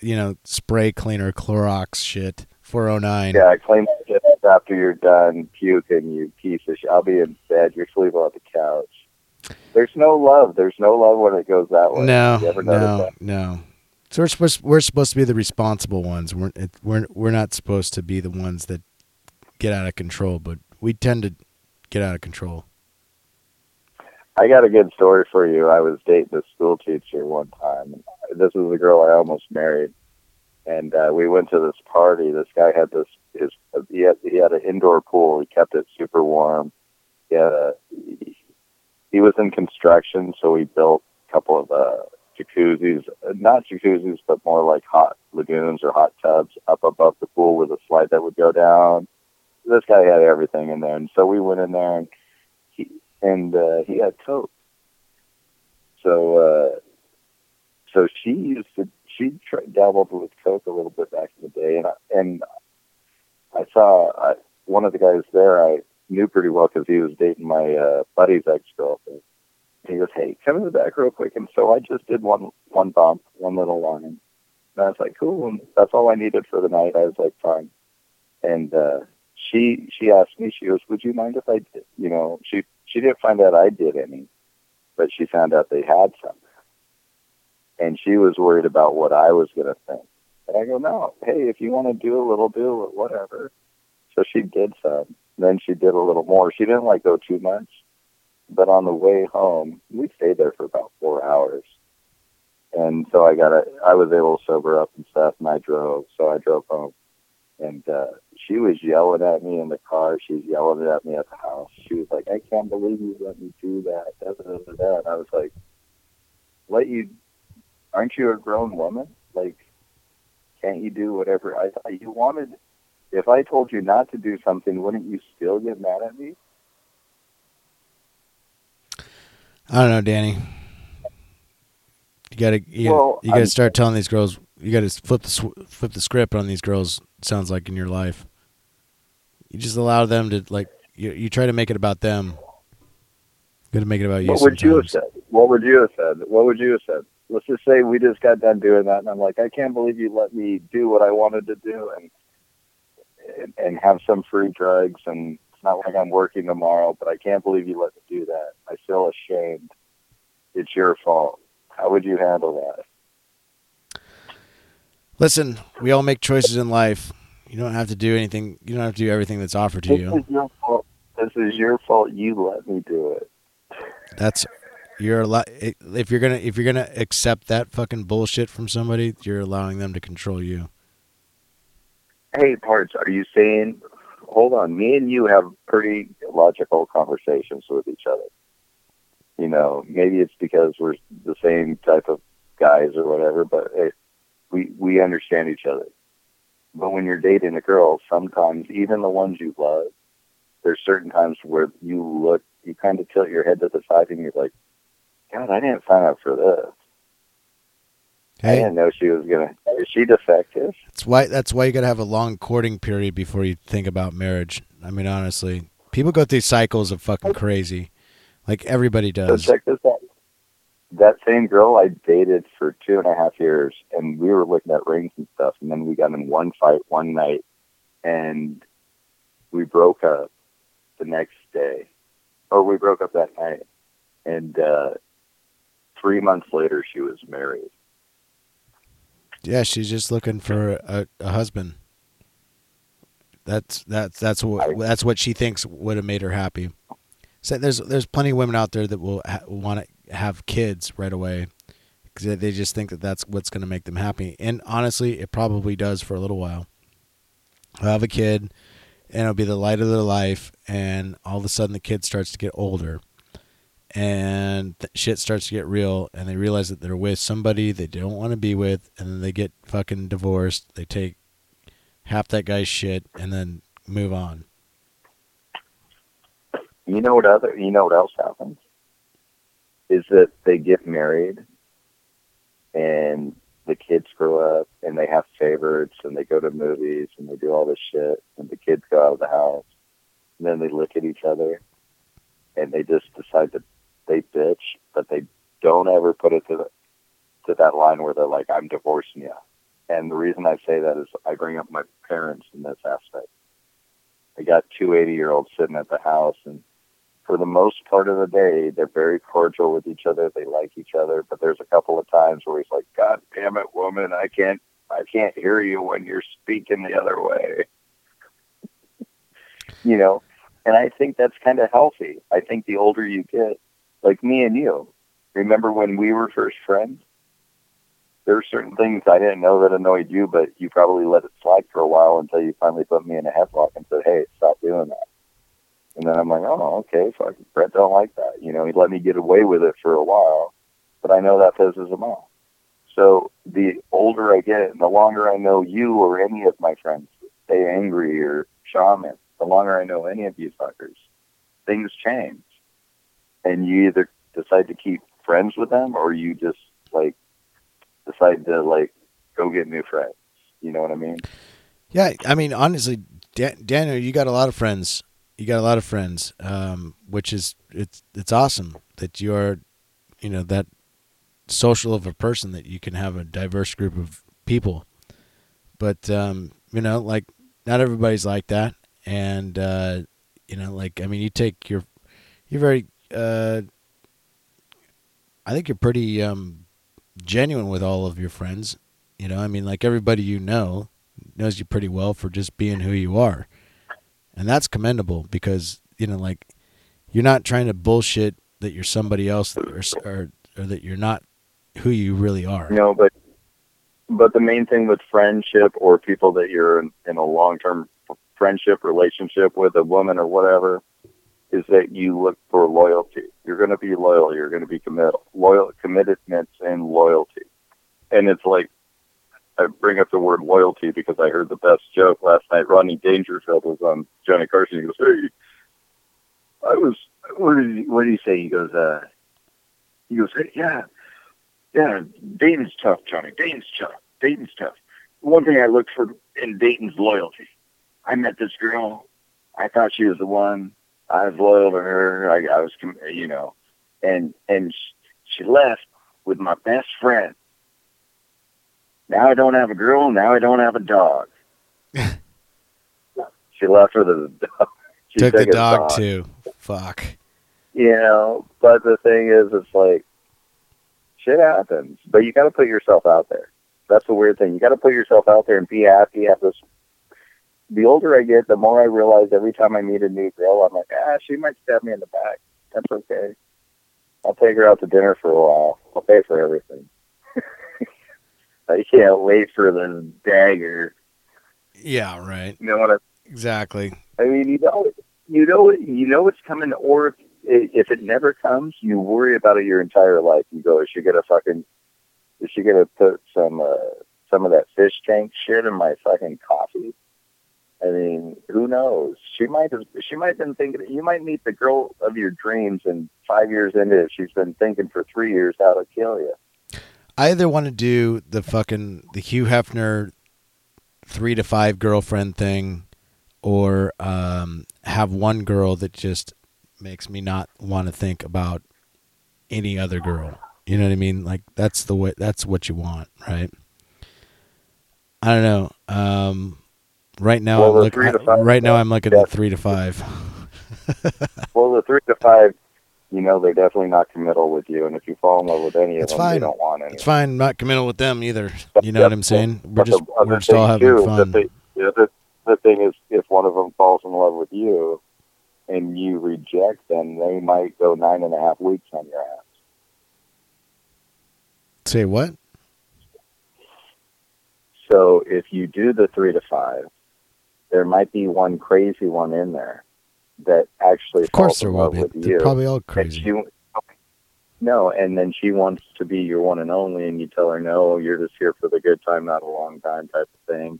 you know, spray cleaner Clorox shit. Four oh nine. Yeah, clean up after you're done puking, you piece of shit. I'll be in bed. You're sleeping on the couch. There's no love. There's no love when it goes that way. No, no, that? no. So we're supposed we're supposed to be the responsible ones. We're it, we're we're not supposed to be the ones that get out of control, but we tend to get out of control. I got a good story for you. I was dating a school teacher one time. This was a girl I almost married, and uh, we went to this party. This guy had this his he had he had an indoor pool. He kept it super warm. He had a he was in construction, so he built a couple of uh, jacuzzis, not jacuzzis, but more like hot lagoons or hot tubs up above the pool with a slide that would go down. This guy had everything in there, and so we went in there and he and uh, he had coke. So uh, so she used to she dabbled with coke a little bit back in the day, and I, and I saw I, one of the guys there I knew pretty well because he was dating my uh, buddy's ex girlfriend. He goes, "Hey, come in the back real quick." And so I just did one one bump, one little line, and I was like, "Cool." And that's all I needed for the night. I was like, "Fine." And uh, she she asked me, she goes, "Would you mind if I did?" You know, she she didn't find out I did any, but she found out they had some, and she was worried about what I was going to think. And I go, "No, hey, if you want to do a little, do it, whatever." So she did some. Then she did a little more. She didn't like go too much, but on the way home, we stayed there for about four hours. And so I got a, I was able to sober up and stuff, and I drove. So I drove home, and uh, she was yelling at me in the car. She was yelling at me at the house. She was like, "I can't believe you let me do that." Da, da, da, da. And I was like, "Let you? Aren't you a grown woman? Like, can't you do whatever I thought you wanted?" If I told you not to do something, wouldn't you still get mad at me? I don't know, Danny. You gotta you gotta, you gotta start telling these girls. You gotta flip the flip the script on these girls. Sounds like in your life, you just allow them to like. You you try to make it about them. You gotta make it about you. What would you have said? What would you have said? What would you have said? Let's just say we just got done doing that, and I'm like, I can't believe you let me do what I wanted to do, and and, and have some free drugs, and it's not like I'm working tomorrow, but I can't believe you let me do that. I feel ashamed. It's your fault. How would you handle that? Listen, we all make choices in life. You don't have to do anything. You don't have to do everything that's offered to This you. is your fault. This is your fault. You let me do it. That's you're. If you're gonna if you're gonna accept that fucking bullshit from somebody, you're allowing them to control you. Hey, parts. Are you saying? Hold on. Me and you have pretty logical conversations with each other. You know, maybe it's because we're the same type of guys or whatever, but hey, we we understand each other. But when you're dating a girl, sometimes even the ones you love, there's certain times where you look, you kind of tilt your head to the side and you're like, God, I didn't sign up for this. I didn't know she was gonna. Is she defective? that's why that's why you gotta have a long courting period before you think about marriage. I mean, honestly, people go through cycles of fucking crazy, like everybody So does. check this out. That same girl I dated for two and a half years, and we were looking at rings and stuff, and then we got in one fight one night, and we broke up the next day, or we broke up that night, and uh, three months later she was married. Yeah, she's just looking for a, a husband. That's that's that's what that's what she thinks would have made her happy. So there's there's plenty of women out there that will ha- want to have kids right away because they just think that that's what's going to make them happy. And honestly, it probably does for a little while. They'll have a kid, and it'll be the light of their life, and all of a sudden the kid starts to get older, and shit starts to get real, and they realize that they're with somebody they don't want to be with, and then they get fucking divorced. They take half that guy's shit and then move on. You know what other? You know what else happens? Is that they get married, and the kids grow up, and they have favorites, and they go to movies, and they do all this shit, and the kids go out of the house, and then they look at each other, and they just decide that they bitch, but they don't ever put it to the to that line where they're like, "I'm divorcing you." And the reason I say that is I bring up my parents in this aspect. I got two 80 year olds sitting at the house, and for the most part of the day, they're very cordial with each other. They like each other, but there's a couple of times where he's like, "God damn it, woman, I can't, I can't hear you when you're speaking the other way." (laughs) you know, and I think that's kind of healthy. I think the older you get, like me and you, remember when we were first friends? There were certain things I didn't know that annoyed you, but you probably let it slide for a while until you finally put me in a headlock and said, "Hey, stop doing that." And then I'm like, "Oh, okay, fuck, Brett don't like that." You know, he let me get away with it for a while, but I know that pisses him off. So the older I get, and the longer I know you or any of my friends, stay angry or shaman, the longer I know any of you fuckers, things change, and you either decide to keep friends with them or you just like decide to like go get new friends. You know what I mean? Yeah, I mean, honestly, Dan- Daniel, you got a lot of friends. You got a lot of friends, um, which is it's it's awesome that you're, you know, that social of a person that you can have a diverse group of people. But um, you know, like not everybody's like that, and uh, you know, like I mean, you take your, you're very, uh, I think you're pretty um, genuine with all of your friends. You know, I mean, like everybody you know knows you pretty well for just being who you are. And that's commendable because, you know, like you're not trying to bullshit that you're somebody else or, or, or that you're not who you really are. No, but but the main thing with friendship or people that you're in, in a long term friendship relationship with a woman or whatever is that you look for loyalty. You're going to be loyal. You're going to be committed. Loyal commitments and loyalty. And it's like I bring up the word loyalty because I heard the best joke last night. Rodney Dangerfield was on Johnny Carson. He goes, "Hey, I was. What did he, what did he say? He goes, uh, he goes, hey, yeah, yeah, Dayton's tough, Johnny. Dayton's tough. Dayton's tough. One thing I looked for in Dayton's loyalty. I met this girl. I thought she was the one. I was loyal to her. I, I was, you know, and and she left with my best friend. Now I don't have a girl. Now I don't have a dog. (laughs) she left with a (laughs) dog. She Took the a dog too. Fuck. you know, but the thing is, it's like shit happens, but you got to put yourself out there. That's the weird thing. You got to put yourself out there and be happy. Have this, the older I get, the more I realize every time I meet a new girl, I'm like, ah, she might stab me in the back. That's okay. I'll take her out to dinner for a while. I'll pay for everything. I can't wait for the dagger. Yeah, right. You know what I Exactly. I mean, you know, you know, you know it's coming. Or if, if it never comes, you worry about it your entire life. You go, is she gonna fucking, is she gonna put some uh, some of that fish tank shit in my fucking coffee? I mean, who knows? She might have. She might have been thinking. You might meet the girl of your dreams, and five years into it, she's been thinking for three years how to kill you. I either want to do the fucking the Hugh Hefner three to five girlfriend thing, or um, have one girl that just makes me not want to think about any other girl. You know what I mean? Like that's the way. That's what you want, right? I don't know. Um, right now, Well, I'm the look, three to I- five- right now I'm looking yeah. at three to five. Well, the three to five, you know, they're definitely not committal with you, and if you fall in love with any of It's them, fine. you don't want any. It's fine. Not committal with them either. You know what I'm saying? We're But just we're just all having fun. The, the, the thing is, if one of them falls in love with you and you reject them, they might go nine and a half weeks on your ass. Say what? So if you do the three to five, there might be one crazy one in there that actually Of course falls there will be. They're you. probably all crazy. she, no, and then she wants to be your one and only, and you tell her, no, you're just here for the good time, not a long time type of thing.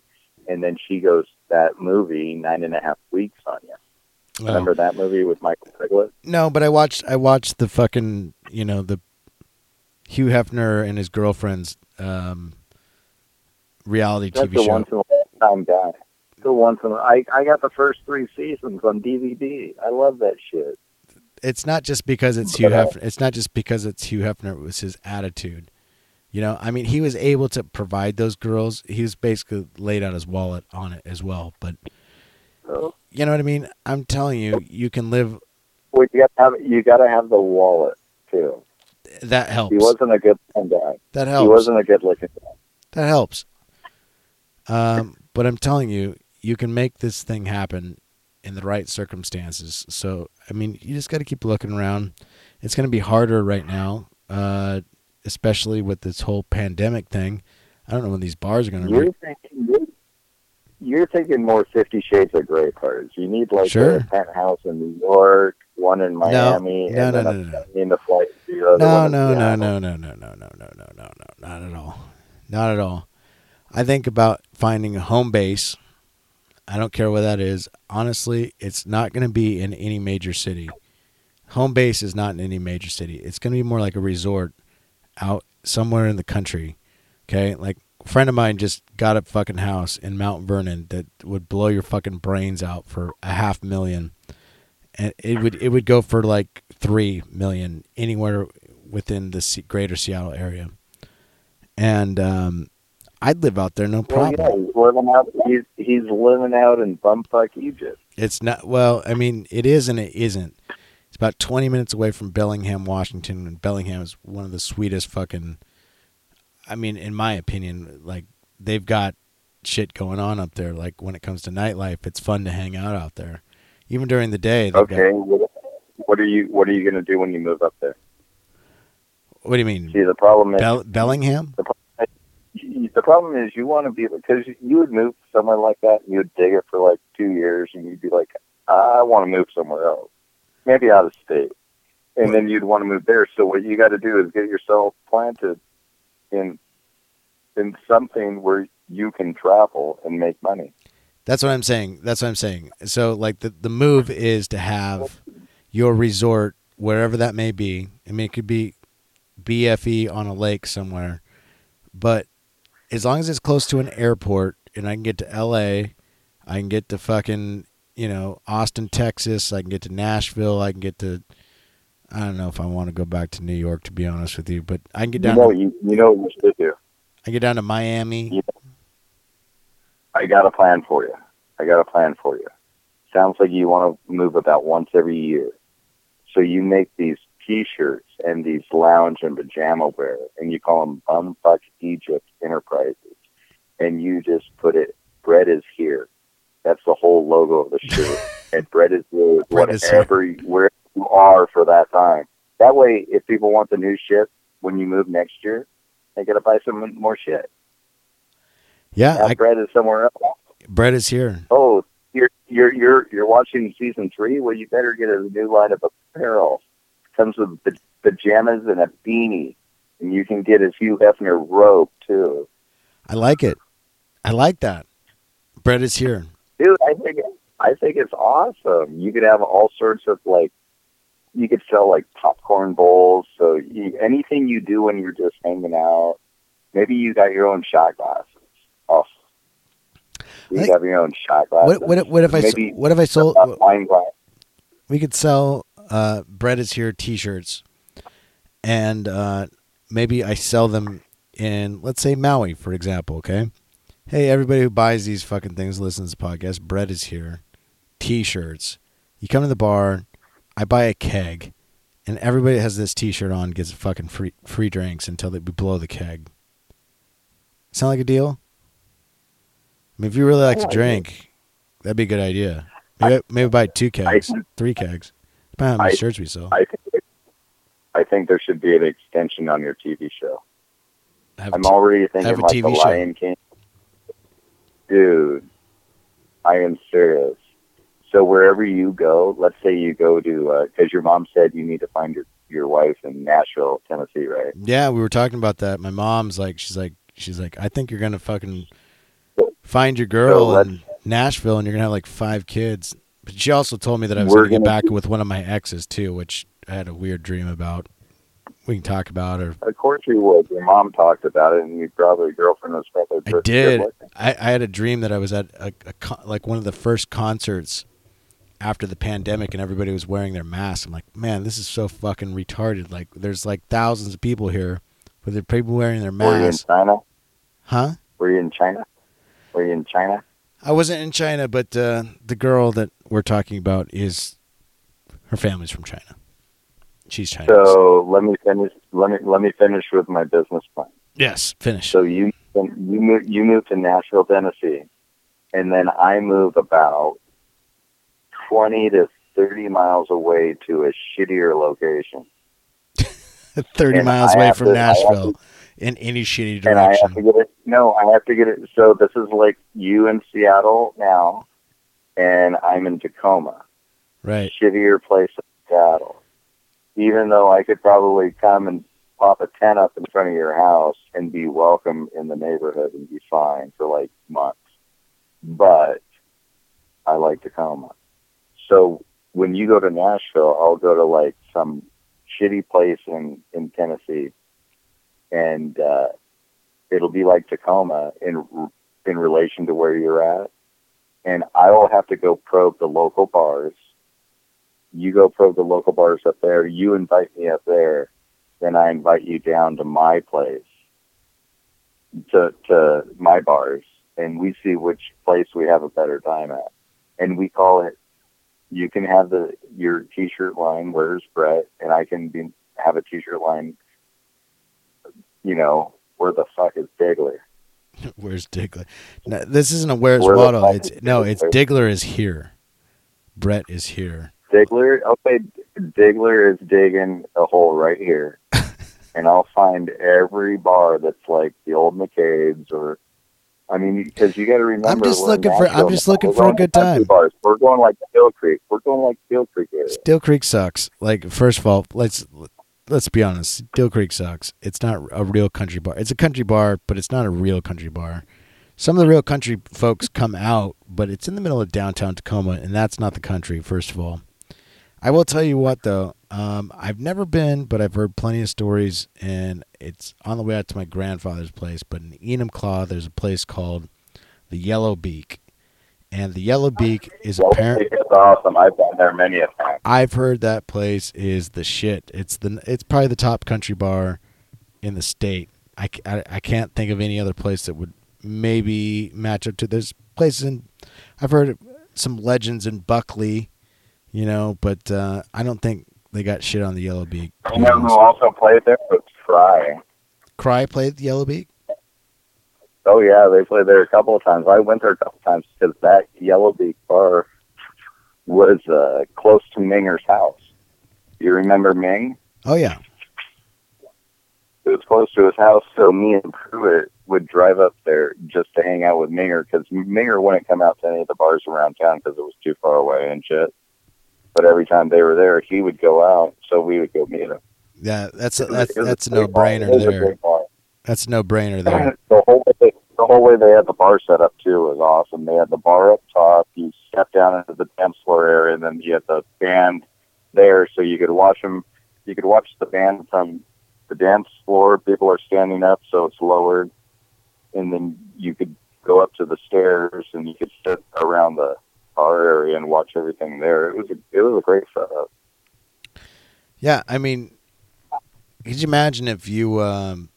And then she goes that movie nine and a half weeks on you. Oh. Remember that movie with Michael Piglet? No, but I watched I watched the fucking you know the Hugh Hefner and his girlfriend's um, reality That's TV the show. once in a lifetime guy. The once in a, I I got the first three seasons on DVD. I love that shit. It's not just because it's Hugh uh, Hefner. It's not just because it's Hugh Hefner. It was his attitude. You know, I mean, he was able to provide those girls. He was basically laid out his wallet on it as well. But So, you know what I mean? I'm telling you, you can live. well, you got to have you got to have the wallet too. That helps. He wasn't a good looking guy. that helps. He wasn't a good looking guy. That helps. Um, but I'm telling you, you can make this thing happen in the right circumstances. So, I mean, you just got to keep looking around. It's going to be harder right now, uh, especially with this whole pandemic thing. I don't know when these bars are going to. You're Re- thinking you're, you're thinking more Fifty Shades of Grey cards. You need like Sure. a penthouse in New York, one in Miami, no, and no, then no, a no, no. in the flight. The no, no, no, no, no, no, no, no, no, no, no, no, not at all. Not at all. I think about finding a home base. I don't care what that is. Honestly, it's not going to be in any major city. Home base is not in any major city. It's going to be more like a resort out somewhere in the country. Okay? Like a friend of mine just got a fucking house in Mount Vernon that would blow your fucking brains out for a half million. And it would it would go for like 3 million anywhere within the greater Seattle area. And um I'd live out there no Well, problem. yeah, he's living out. He's he's living out in bumfuck Egypt. It's not well. I mean, it is and it isn't. It's about twenty minutes away from Bellingham, Washington, and Bellingham is one of the sweetest fucking. I mean, in my opinion, like they've got shit going on up there. Like when it comes to nightlife, it's fun to hang out out there, even during the day. they've got- Okay, what, are you what are you going to do when you move up there? what do you mean, See, the problem is Bell- Bellingham? the problem is you want to be because you would move somewhere like that and you'd dig it for like two years and you'd be like, I want to move somewhere else, maybe out of state, and then you'd want to move there. So what you got to do is get yourself planted in in something where you can travel and make money. That's what I'm saying. That's what I'm saying. So like the the move is to have your resort wherever that may be. I mean, it could be BFE on a lake somewhere, but as long as it's close to an airport and I can get to LA, I can get to fucking you know Austin, Texas. I can get to Nashville. I can get to. I don't know if I want to go back to New York to be honest with you, but I can get You down. know, to, you you know what you should do. I get down to Miami. Yeah. I got a plan for you. I got a plan for you. Sounds like you want to move about once every year. So you make these T-shirts and these lounge and pajama wear, and you call them Bumfuck Egypt Enterprises, and you just put it. Brett is here. That's the whole logo of the shirt. (laughs) and Brett is here, Brett is here. whatever where you are for that time. That way, if people want the new shit when you move next year, they gotta buy some more shit. Yeah, That I, Brett is somewhere else. Brett is here. Oh, you're you're you're you're watching season three. Well, you better get a new line of apparel. Comes with pa- pajamas and a beanie, and you can get a Hugh Hefner robe too. I like it. I like that. Brett is here. Dude, I think I think it's awesome. You could have all sorts of like, you could sell like popcorn bowls. So you, anything you do when you're just hanging out, maybe you got your own shot glasses. Oh, you could have your own shot glasses. What what if- what if I Maybe what if I sold? wine glass. We could sell uh, Brett is here T-shirts, and uh, maybe I sell them in let's say Maui, for example. Okay, hey everybody who buys these fucking things, listens to the podcast. Brett is here, T-shirts. You come to the bar, I buy a keg, and everybody that has this T-shirt on gets fucking free free drinks until they blow the keg. Sound like a deal? I mean, if you really like to drink, that'd be a good idea. Maybe maybe buy two kegs, three kegs. On I- shirts we sell. I think I think there should be an extension on your TV show. Have I'm t- already thinking like TV the show. Lion King. Dude, I am serious. So wherever you go, let's say you go to, uh, because your mom said you need to find your your wife in Nashville, Tennessee, right? yeah, we were talking about that. My mom's like, she's like, she's like, I think you're gonna fucking find your girl let's- in Nashville, and you're gonna have like five kids. But she also told me that I was We're gonna get back with one of my exes too, which I had a weird dream about. We can talk about, or Of course you would. Your mom talked about it, and you probably your girlfriend was probably I did. I, I had a dream that I was at a, a con- like one of the first concerts after the pandemic, and everybody was wearing their masks. I'm like, man, this is so fucking retarded. Like, there's like thousands of people here, but they're people wearing their masks. Were you in China? huh? Were you in China? Were you in China? I wasn't in China, but uh, the girl that we're talking about is her family's from China. She's Chinese. So let me finish. Let me let me finish with my business plan. yes, finish. So you you move you move to Nashville, Tennessee, and then I move about twenty to thirty miles away to a shittier location, (laughs) Thirty and miles I away from to- Nashville, to- in any shitty I direction. get it. No, I have to get it. So this is like you in Seattle now, and I'm in Tacoma, Right. shittier place in Seattle. Even though I could probably come and pop a tent up in front of your house and be welcome in the neighborhood and be fine for like months. But I like Tacoma. So when you go to Nashville, I'll go to like some shitty place in, in Tennessee and uh, it'll be like Tacoma in in relation to where you're at. And I will have to go probe the local bars. You go probe the local bars up there. You invite me up there. Then I invite you down to my place, to to my bars, and we see which place we have a better time at. And we call it. You can have the your T-shirt line. Where's Brett? And I can be have a T-shirt line. You know where the fuck is Diggler? (laughs) Where's Diggler? No, this isn't a Where's Where Waddle. It's no, it's Diggler? Diggler is here. Brett is here. Diggler, okay, Diggler is digging a hole right here, (laughs) and I'll find every bar that's like the old McCabe's or, I mean, because you got to remember. I'm just looking for- I'm just looking for a good time. Bars. We're going like Steel Creek. We're going like Steel Creek area. Steel Creek sucks. Like first of all, let's let's be honest. Steel Creek sucks. It's not a real country bar. It's a country bar, but it's not a real country bar. Some of the real country folks come out, but it's in the middle of downtown Tacoma, and that's not the country. First of all, I will tell you what though. Um, I've never been, but I've heard plenty of stories, and it's on the way out to my grandfather's place. But in Enumclaw, there's a place called the Yellow Beak, and the Yellow Beak is Well, apparent. It's awesome. I've been there many a time. I've heard that place is the shit. It's the it's probably the top country bar in the state. I I can't think of any other place that would maybe match up to. There's places in I've heard some legends in Buckley, you know, but uh, I don't think they got shit on the Yellow Beak. You know who also played there? Was Fry. Cry played the Yellow Beak. Oh yeah, they played there a couple of times. I went there a couple of times because that Yellow Beak bar was uh, close to Minger's house. You remember Ming? Oh yeah. It was close to his house, so me and Pruitt would drive up there just to hang out with Minger because Minger wouldn't come out to any of the bars around town because it was too far away and shit. But every time they were there, he would go out, so we would go meet him. Yeah, that's a, that's that's a no brainer there. That's a no brainer (clears throat) there. the whole way, the whole way they had the bar set up too was awesome. They had the bar up top. You step down into the dance floor area, and then you had the band there, so you could watch them. You could watch the band from the dance floor. People are standing up, so it's lowered, and then you could go up to the stairs, and you could sit around the bar area and watch everything there. It was a, it was a great setup. Yeah, I mean, could you imagine if you? Um,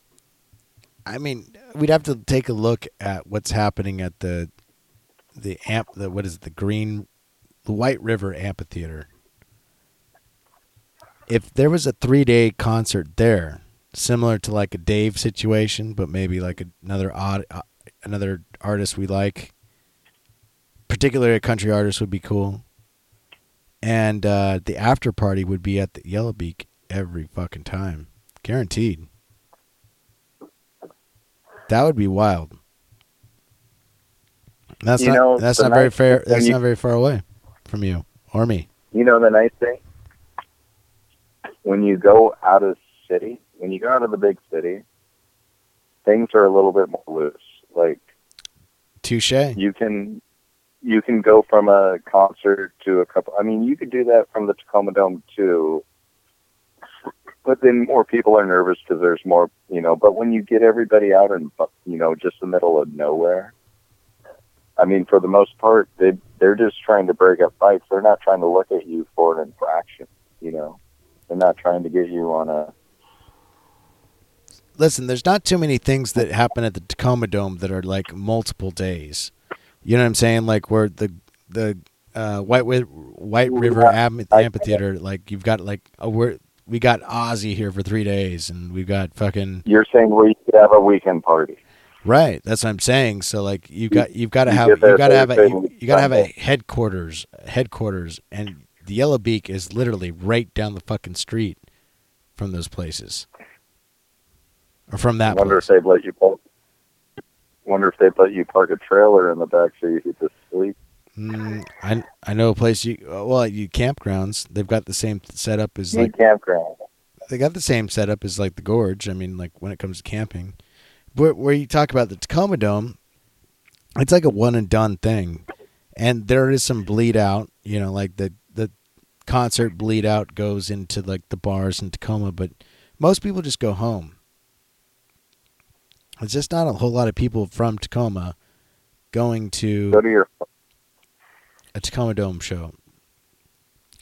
I mean, we'd have to take a look at what's happening at the the amp. The what is it? The Green, the White River Amphitheater. If there was a three day concert there, similar to like a Dave situation, but maybe like another odd, uh, another artist we like, particularly a country artist would be cool and uh, the after party would be at the Yellow Beak every fucking time, guaranteed. That would be wild. That's You not know, that's not very fair. That's you- not very far away from you or me. You know the nice thing? When you go out of city, when you go out of the big city, things are a little bit more loose. Like Touche. you can you can go from a concert to a couple I mean, you could do that from the Tacoma Dome too. But then more people are nervous because there's more, you know, but when you get everybody out in, you know, just the middle of nowhere, I mean, for the most part, they they're just trying to break up fights. They're not trying to look at you for an infraction. You know, they're not trying to get you on a. Listen, there's not too many things that happen at the Tacoma Dome that are like multiple days. You know what I'm saying? Like where the the uh, White White River Am- Amphitheater, like you've got like a we're, we got Ozzy here for three days, and we've got fucking You're saying we could have a weekend party. Right, that's what I'm saying. So like you got you've got to have you got to have a you, you got to have a headquarters headquarters, and the Yellow Beak is literally right down the fucking street from those places, or from that Wonder place. if they'd let you park. Wonder if they'd let you park a trailer in the back so you could just sleep. Mm, I I know a place you well you campgrounds they've got the same setup as like campground. they got the same setup as like the gorge. I mean, like when it comes to camping, where, where you talk about the Tacoma Dome, it's like a one and done thing, and there is some bleed out. You know, like the the concert bleed out goes into like the bars in Tacoma, but most people just go home. It's just not a whole lot of people from Tacoma going to Go to your a Tacoma Dome show.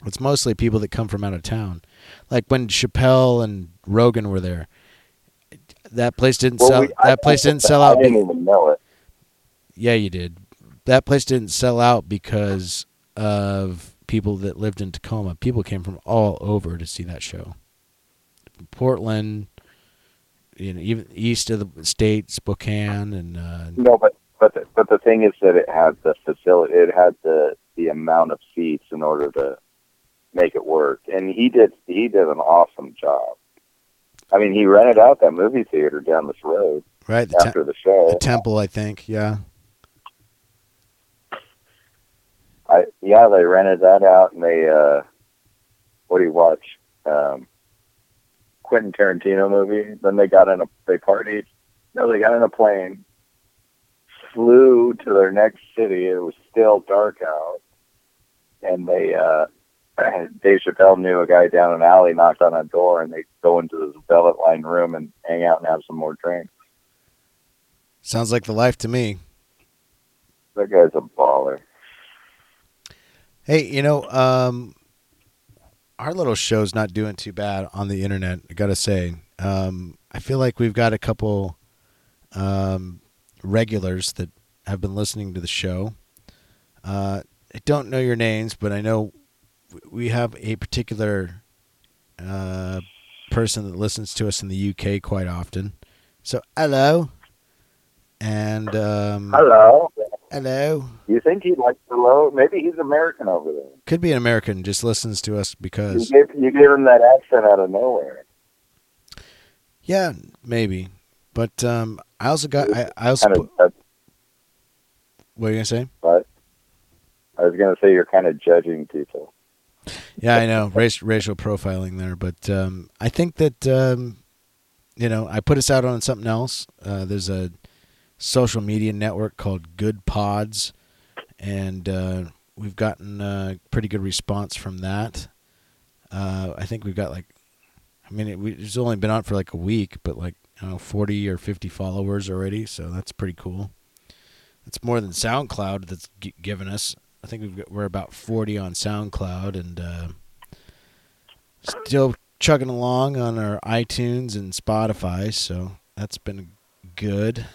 It's mostly people that come from out of town. Like when Chappelle and Rogan were there, that place didn't Well, sell. we- I- that place didn't I sell out. didn't Be- even know it. yeah, you did. That place didn't sell out because of people that lived in Tacoma. People came from all over to see that show. Portland, you know, even east of the state, Spokane, and uh, No, but but the, but the thing is that it had the facility. It had the the amount of seats in order to make it work, and he did he did an awesome job. I mean, he rented out that movie theater down this road right the, te- after the show. the temple, I think. Yeah, I yeah, they rented that out, and they uh, what do you watch? Um, Quentin Tarantino movie. Then they got in a they partied. No, they got in a plane, flew to their next city. It was still dark out, and they uh, (clears throat) Dave Chappelle knew a guy down an alley knocked on a door, and they go into this velvet lined room and hang out and have some more drinks. sounds like the life to me. That guy's a baller. Hey, you know, um, our little show's not doing too bad on the internet. I gotta say, um, I feel like we've got a couple um, regulars that have been listening to the show. Uh, I don't know your names, but I know we have a particular uh, person that listens to us in the UK quite often. So, hello. And um, Hello. hello. You think he likes hello? Maybe he's American over there. Could be an American, just listens to us You because gave, you gave him that accent out of nowhere. yeah, maybe. But um, I also got I, I also Kind of, what are you gonna say? what? I was going to say you're kind of judging people. Yeah, I know race, racial profiling there, but um, I think that um, you know I put us out on something else. Uh, there's a social media network called Goodpods, and uh, we've gotten a pretty good response from that. Uh, I think we've got like, I mean, it, we, it's only been on for like a week, but like Don't know, 40 or 50 followers already, so that's pretty cool. It's more than SoundCloud that's g- given us. I think we've got, we're about 40 on SoundCloud and uh, still chugging along on our iTunes and Spotify, so that's been good.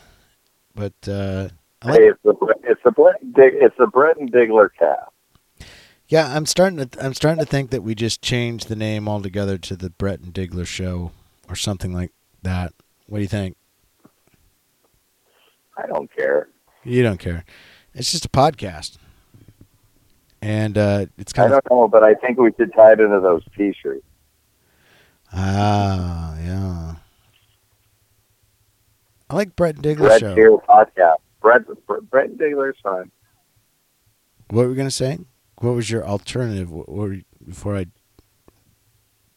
But uh, I like, Hey, it's the it's the Brett Dig, it's the Brett and Diggler cast. yeah, I'm starting to I'm starting to think that we just changed the name altogether to the Brett and Diggler Show or something like that. What do you think? I don't care. You don't care. It's just a podcast, and uh, it's I kind of I don't know, but I think we should tie it into those T-shirts. ah yeah. I like Brett and Diggler Brett Show. here podcast. Brett Brett and Diggler's fine. What were we gonna say? What was your alternative? What, you, before I?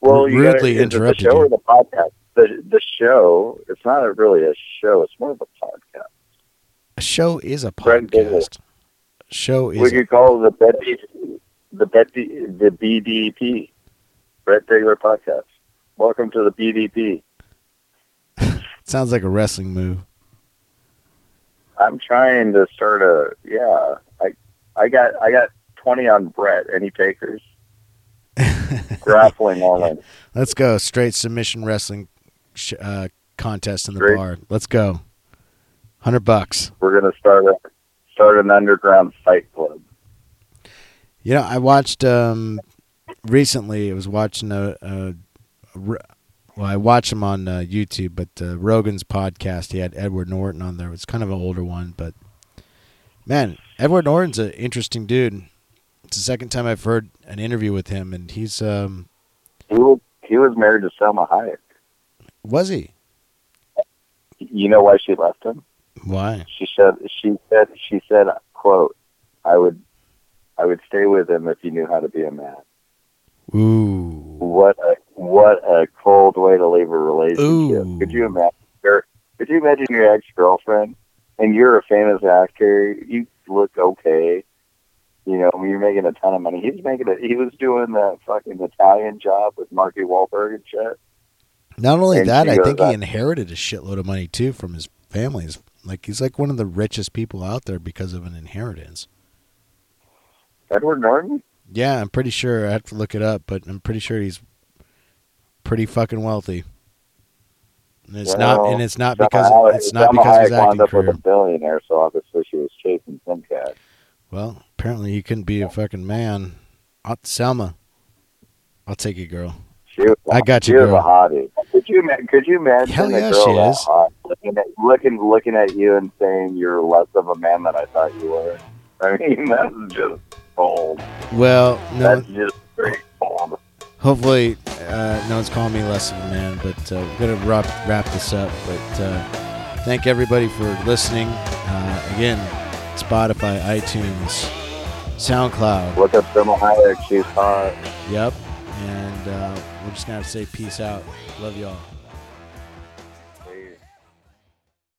Well, you gotta, Rudely it interrupted the show you. or the podcast. The the show. It's not a, really a show. It's more of a podcast. A show is a Brett and Diggler. podcast. Show is. we could call it the Betty the Betty the BDP. Brett podcast. Welcome to the BDP. (laughs) sounds like a wrestling move. I'm trying to start a yeah. I I got I got twenty on Brett. Any takers? (laughs) Grappling only. Let's go straight submission wrestling sh- uh, contest in the Straight. bar. Let's go. Hundred bucks. We're gonna start a start an underground fight club. You know, I watched um, recently. I was watching a, a, a well, I watch him on uh, YouTube, but uh, Rogan's podcast. He had Edward Norton on there. It's kind of an older one, but man, Edward Norton's an interesting dude. It's the second time I've heard an interview with him, and he's um, He was he was married to Selma Hayek. Was he? You know why she left him? Why? She said she said she said quote I would I would stay with him if he knew how to be a man. Ooh, What a what a cold way to leave a relationship. Ooh. Could you imagine? Your, could you imagine your ex girlfriend and you're a famous actor? You look okay. You know, you're making a ton of money. He's making it. He was doing that fucking Italian job with Marky Wahlberg and shit. Not only And that, I think he inherited a shitload of money too from his family. He's- Like he's like one of the richest people out there because of an inheritance. Edward Norton. Yeah, I'm pretty sure. I have to look it up, but I'm pretty sure he's pretty fucking wealthy. And it's not, Well, and it's not because Hayek- it's not because his Hayek wound acting up with a billionaire, so obviously she was chasing some cat. Well, apparently he couldn't be a fucking man. Uh, Selma, I'll take you, girl. She was, I got you, girl. Could you could you imagine Hell a yeah, girl she is. hot looking at looking looking at you and saying you're less of a man than I thought you were? I mean, (laughs) that's just bold. Well, no, That's just very bold. hopefully uh, no one's calling me less of a man, but uh, we're gonna wrap wrap this up. But uh, thank everybody for listening. Uh, again, Spotify, iTunes, SoundCloud. Look up Selma Hayek. She's hot. Yep. And we're just gonna have to say peace out. Love y'all.